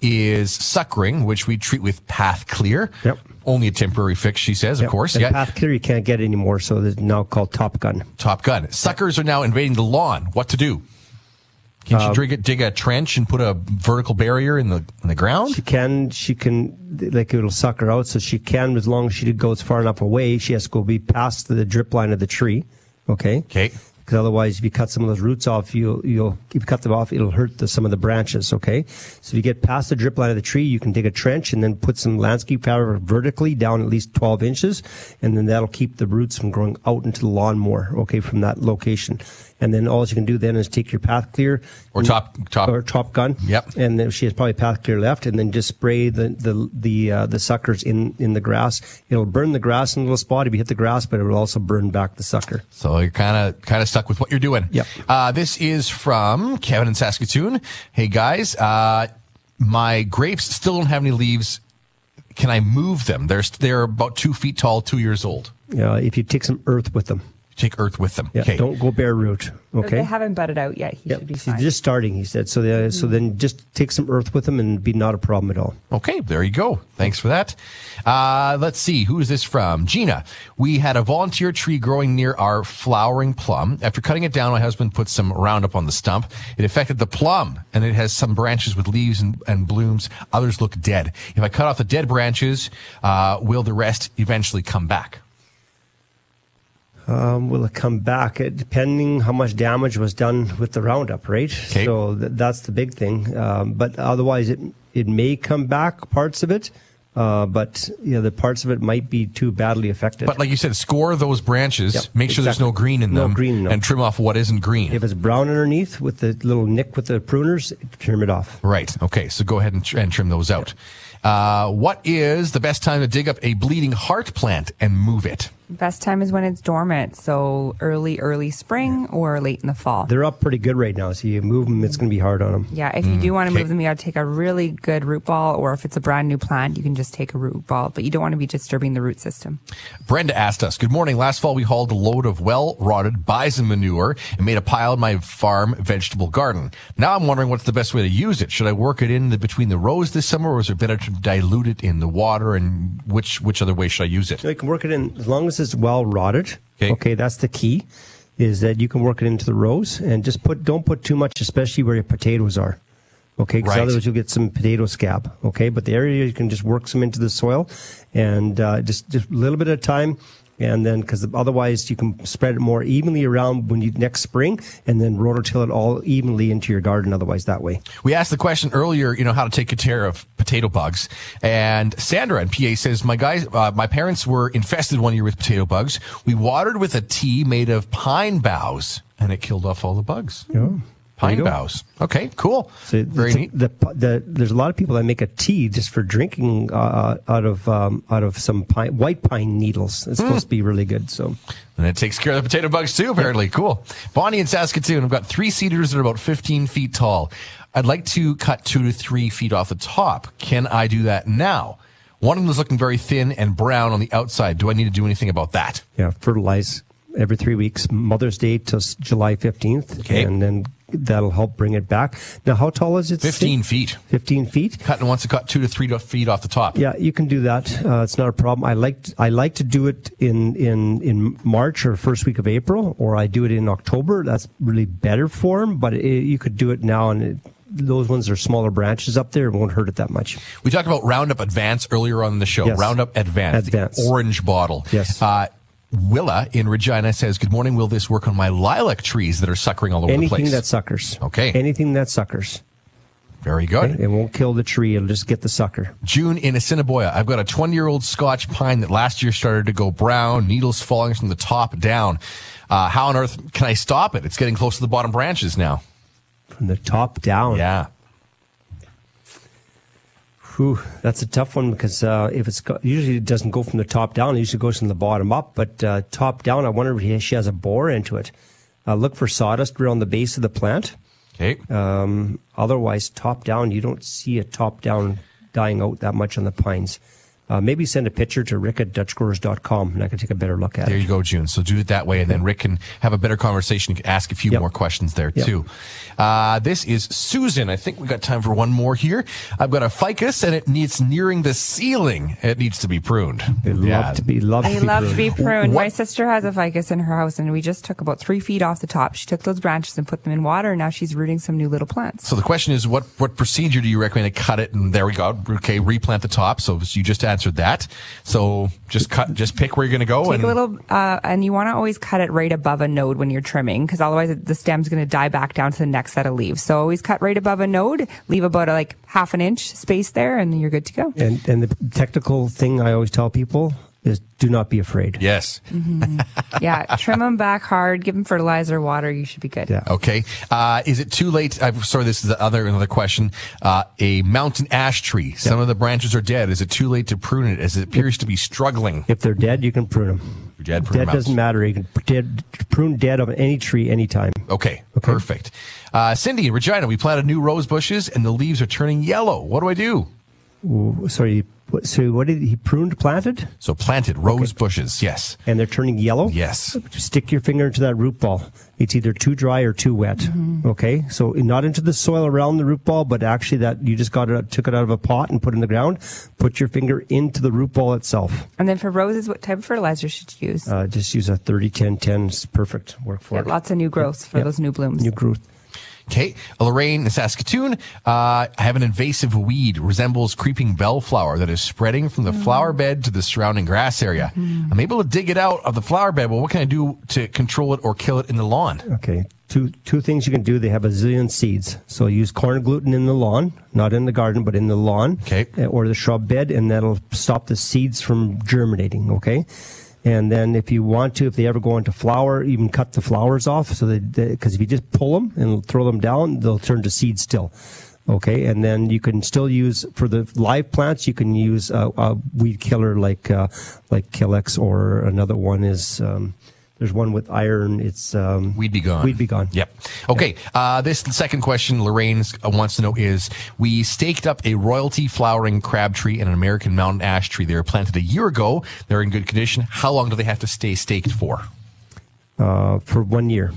is suckering, which we treat with Path Clear. Yep. Only a temporary fix, she says, of course. And Yeah. Path Clear you can't get anymore, so it's now called Top Gun. Top Gun. Suckers are now invading the lawn. What to do? Can she Uh, dig, a, dig a trench and put a vertical barrier in the in the ground? She can, she can, like it'll suck her out, so she can, as long as she goes far enough away, she has to go be past the drip line of the tree. Okay. Okay. Because otherwise, if you cut some of those roots off, you'll, you'll, if you cut them off, it'll hurt the, some of the branches. Okay. So if you get past the drip line of the tree, you can dig a trench and then put some landscape powder vertically down at least 12 inches. And then that'll keep the roots from growing out into the lawn more. Okay. From that location. And then all you can do then is take your path clear Or top top or top gun. Yep. And then she has probably path clear left, and then just spray the the the uh, the suckers in in the grass. It'll burn the grass in a little spot if you hit the grass, but it will also burn back the sucker. So you're kind of kind of stuck with what you're doing. Yep. Uh, this is from Kevin in Saskatoon. Hey guys, uh, my grapes still don't have any leaves. Can I move them? They're they're about two feet tall, two years old. Uh, if you take some earth with them. Take earth with them. Yeah. Okay. Don't go bare root. Okay. They haven't budded out yet. He should be He's just starting, he said. So, the, so then just take some earth with them and be not a problem at all. Okay, there you go. Thanks for that. Uh, let's see. Who is this from? Gina. We had a volunteer tree growing near our flowering plum. After cutting it down, my husband put some Roundup on the stump. It affected the plum, and it has some branches with leaves and, and blooms. Others look dead. If I cut off the dead branches, uh, will the rest eventually come back? Um, will it come back? It, depending how much damage was done with the Roundup, right? So th- that's the big thing. Um, but otherwise, it it may come back parts of it, uh, but you know, the parts of it might be too badly affected. But like you said, score those branches, Yep, make sure there's no green in No them, green, no. and trim off what isn't green. if it's brown underneath with the little nick with the pruners, trim it off. Right. Okay. So go ahead and, tr- and trim those out. Uh, what is the best time to dig up a bleeding heart plant and move it? Best time is when it's dormant, so early, early spring or late in the fall. They're up pretty good right now, so you move them, it's going to be hard on them. Yeah, if you do mm. want to okay. move them, you got to take a really good root ball, or if it's a brand new plant, you can just take a root ball, but you don't want to be disturbing the root system. Brenda asked us, Good morning. Last fall, we hauled a load of well rotted bison manure and made a pile in my farm vegetable garden. Now I'm wondering what's the best way to use it. Should I work it in the, between the rows this summer, or is it better to dilute it in the water? And which, which other way should I use it? You can work it in as long as it's well rotted. Okay. that's the key. Is that you can work it into the rows and just put don't put too much, especially where your potatoes are. Okay, because Right. otherwise you'll get some potato scab. Okay, but the area you can just work some into the soil, and uh, just just a little bit at a time, and then because otherwise you can spread it more evenly around when you next spring, and then rototill it all evenly into your garden. Otherwise, that way. We asked the question earlier, you know, how to take care of potato bugs. And Sandra in PA says, my guys, uh, my parents were infested one year with potato bugs. We watered with a tea made of pine boughs and it killed off all the bugs. Yeah. Pine boughs. Okay, cool. So Very neat. The, the, there's a lot of people that make a tea just for drinking uh, out of um, out of some pine, white pine needles. It's supposed to be really good. So And it takes care of the potato bugs too, apparently. Cool. Bonnie in Saskatoon, I've got three cedars that are about 15 feet tall. I'd like to cut two to three feet off the top. Can I do that now? One of them is looking very thin and brown on the outside. Do I need to do anything about that? yeah, fertilize every three weeks. Mother's Day to July 15th, Okay. and then that'll help bring it back. Now, how tall is it? 15 feet. 15 feet. Cutting wants to cut two to three feet off the top. Yeah, you can do that. Uh, it's not a problem. I like I like to do it in in in March or first week of April, or I do it in October. That's really better for them. But it, you could do it now, and it, those ones are smaller branches up there. It won't hurt it that much. We talked about Roundup Advance earlier on in the show. Yes. Roundup Advance, Advance. the orange bottle. Yes. Uh, Willa in Regina says, "Good morning. Will this work on my lilac trees that are suckering all over the place? Anything that suckers. Okay. Anything that suckers. Very good. Okay? It won't kill the tree. It'll just get the sucker. June in Assiniboia. I've got a 20 year old Scotch pine that last year started to go brown, needles falling from the top down. Uh, how on earth can I stop it? It's getting close to the bottom branches now. From the top down. Yeah. Whew, that's a tough one because uh, if it's go- usually it doesn't go from the top down, it usually goes from the bottom up. But uh, top down, I wonder if she has a bore into it. Uh, look for sawdust around the base of the plant. Okay. Um, otherwise, top down, you don't see a top down dying out that much on the pines. Uh, maybe send a picture to rick at dutchgrowers.com and I can take a better look at There it. There you go, June. So do it that way, and then Rick can have a better conversation. He ask a few more questions there, Yep. too. Uh, this is Susan. I think we got time for one more here. I've got a ficus, and it needs nearing the ceiling. It needs to be pruned. They love to be love I to be love to be pruned. pruned. What- My sister has a ficus in her house, and we just took about three feet off the top. She took those branches and put them in water, and now she's rooting some new little plants. So the question is, what what procedure do you recommend to cut it? And there we go. Okay, replant the top. So you just answered that. So just cut, just pick where you're going to go. Take and a little, uh, and you want to always cut it right above a node when you're trimming, because otherwise the stem's going to die back down to the next set of leaves. So always cut right above a node, leave about a, like half an inch space there, and you're good to go. And, and the technical thing I always tell people is do not be afraid. Yes. Mhm. yeah, trim them back hard, give them fertilizer, water. You should be good. Yeah. Okay. Uh, is it too late? I'm sorry, this is the other another question. Uh, a mountain ash tree. Some of the branches are dead. Is it too late to prune it as it appears to be struggling? If they're dead, you can prune them. You're dead, prune Dead them doesn't matter. You can dead, prune dead of any tree anytime. Okay, okay. perfect. Uh, Cindy in Regina, we planted new rose bushes and the leaves are turning yellow. What do I do? Ooh, sorry, so what did he pruned, planted? So planted rose bushes, yes. And they're turning yellow? Yes. Stick your finger into that root ball. It's either too dry or too wet. Okay? So not into the soil around the root ball, but actually that you just got it, took it out of a pot and put it in the ground. Put your finger into the root ball itself. And then for roses, what type of fertilizer should you use? Uh, just use a 30 10 10. It's perfect. Work for Get it. lots of new growth for Yeah. those new blooms. New growth. Okay, Lorraine in Saskatoon. Uh, I have an invasive weed resembles creeping bellflower that is spreading from the flower bed to the surrounding grass area. I'm able to dig it out of the flower bed, but what can I do to control it or kill it in the lawn? Okay. Two two things you can do. They have a zillion seeds. So use corn gluten in the lawn, not in the garden, but in the lawn, okay, or the shrub bed, and that'll stop the seeds from germinating. Okay. And then if you want to, if they ever go into flower, even cut the flowers off. So that, because if you just pull them and throw them down, they'll turn to seed still. Okay. And then you can still use, for the live plants, you can use a, a weed killer like, uh, like Killex or another one is, um, there's one with iron. It's, um, Weed B Gon. Weed B Gon. Yep. Okay. Uh, this second question Lorraine wants to know is we staked up a royalty flowering crab tree and an American mountain ash tree. They were planted a year ago. They're in good condition. How long do they have to stay staked for? Uh, for one year.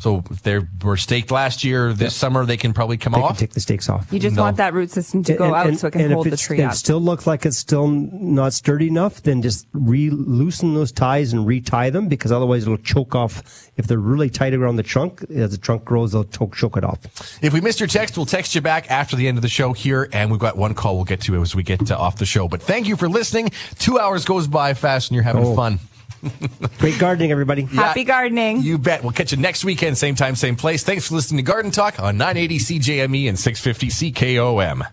So if they were staked last year, this summer they can probably come They off. can take the stakes off. You just No. want that root system to go out and, so it can and hold if the tree up. it still looks like it's still not sturdy enough, then just re loosen those ties and retie them because otherwise it'll choke off. If they're really tight around the trunk, as the trunk grows, they'll choke, choke it off. If we missed your text, we'll text you back after the end of the show here, and we've got one call we'll get to it as we get uh, off the show. But thank you for listening. Two hours goes by fast, and you're having Oh. fun. Great gardening, everybody. Happy gardening. You bet. We'll catch you next weekend, same time, same place. Thanks for listening to Garden Talk on 980 CJME E and 650 CKOM.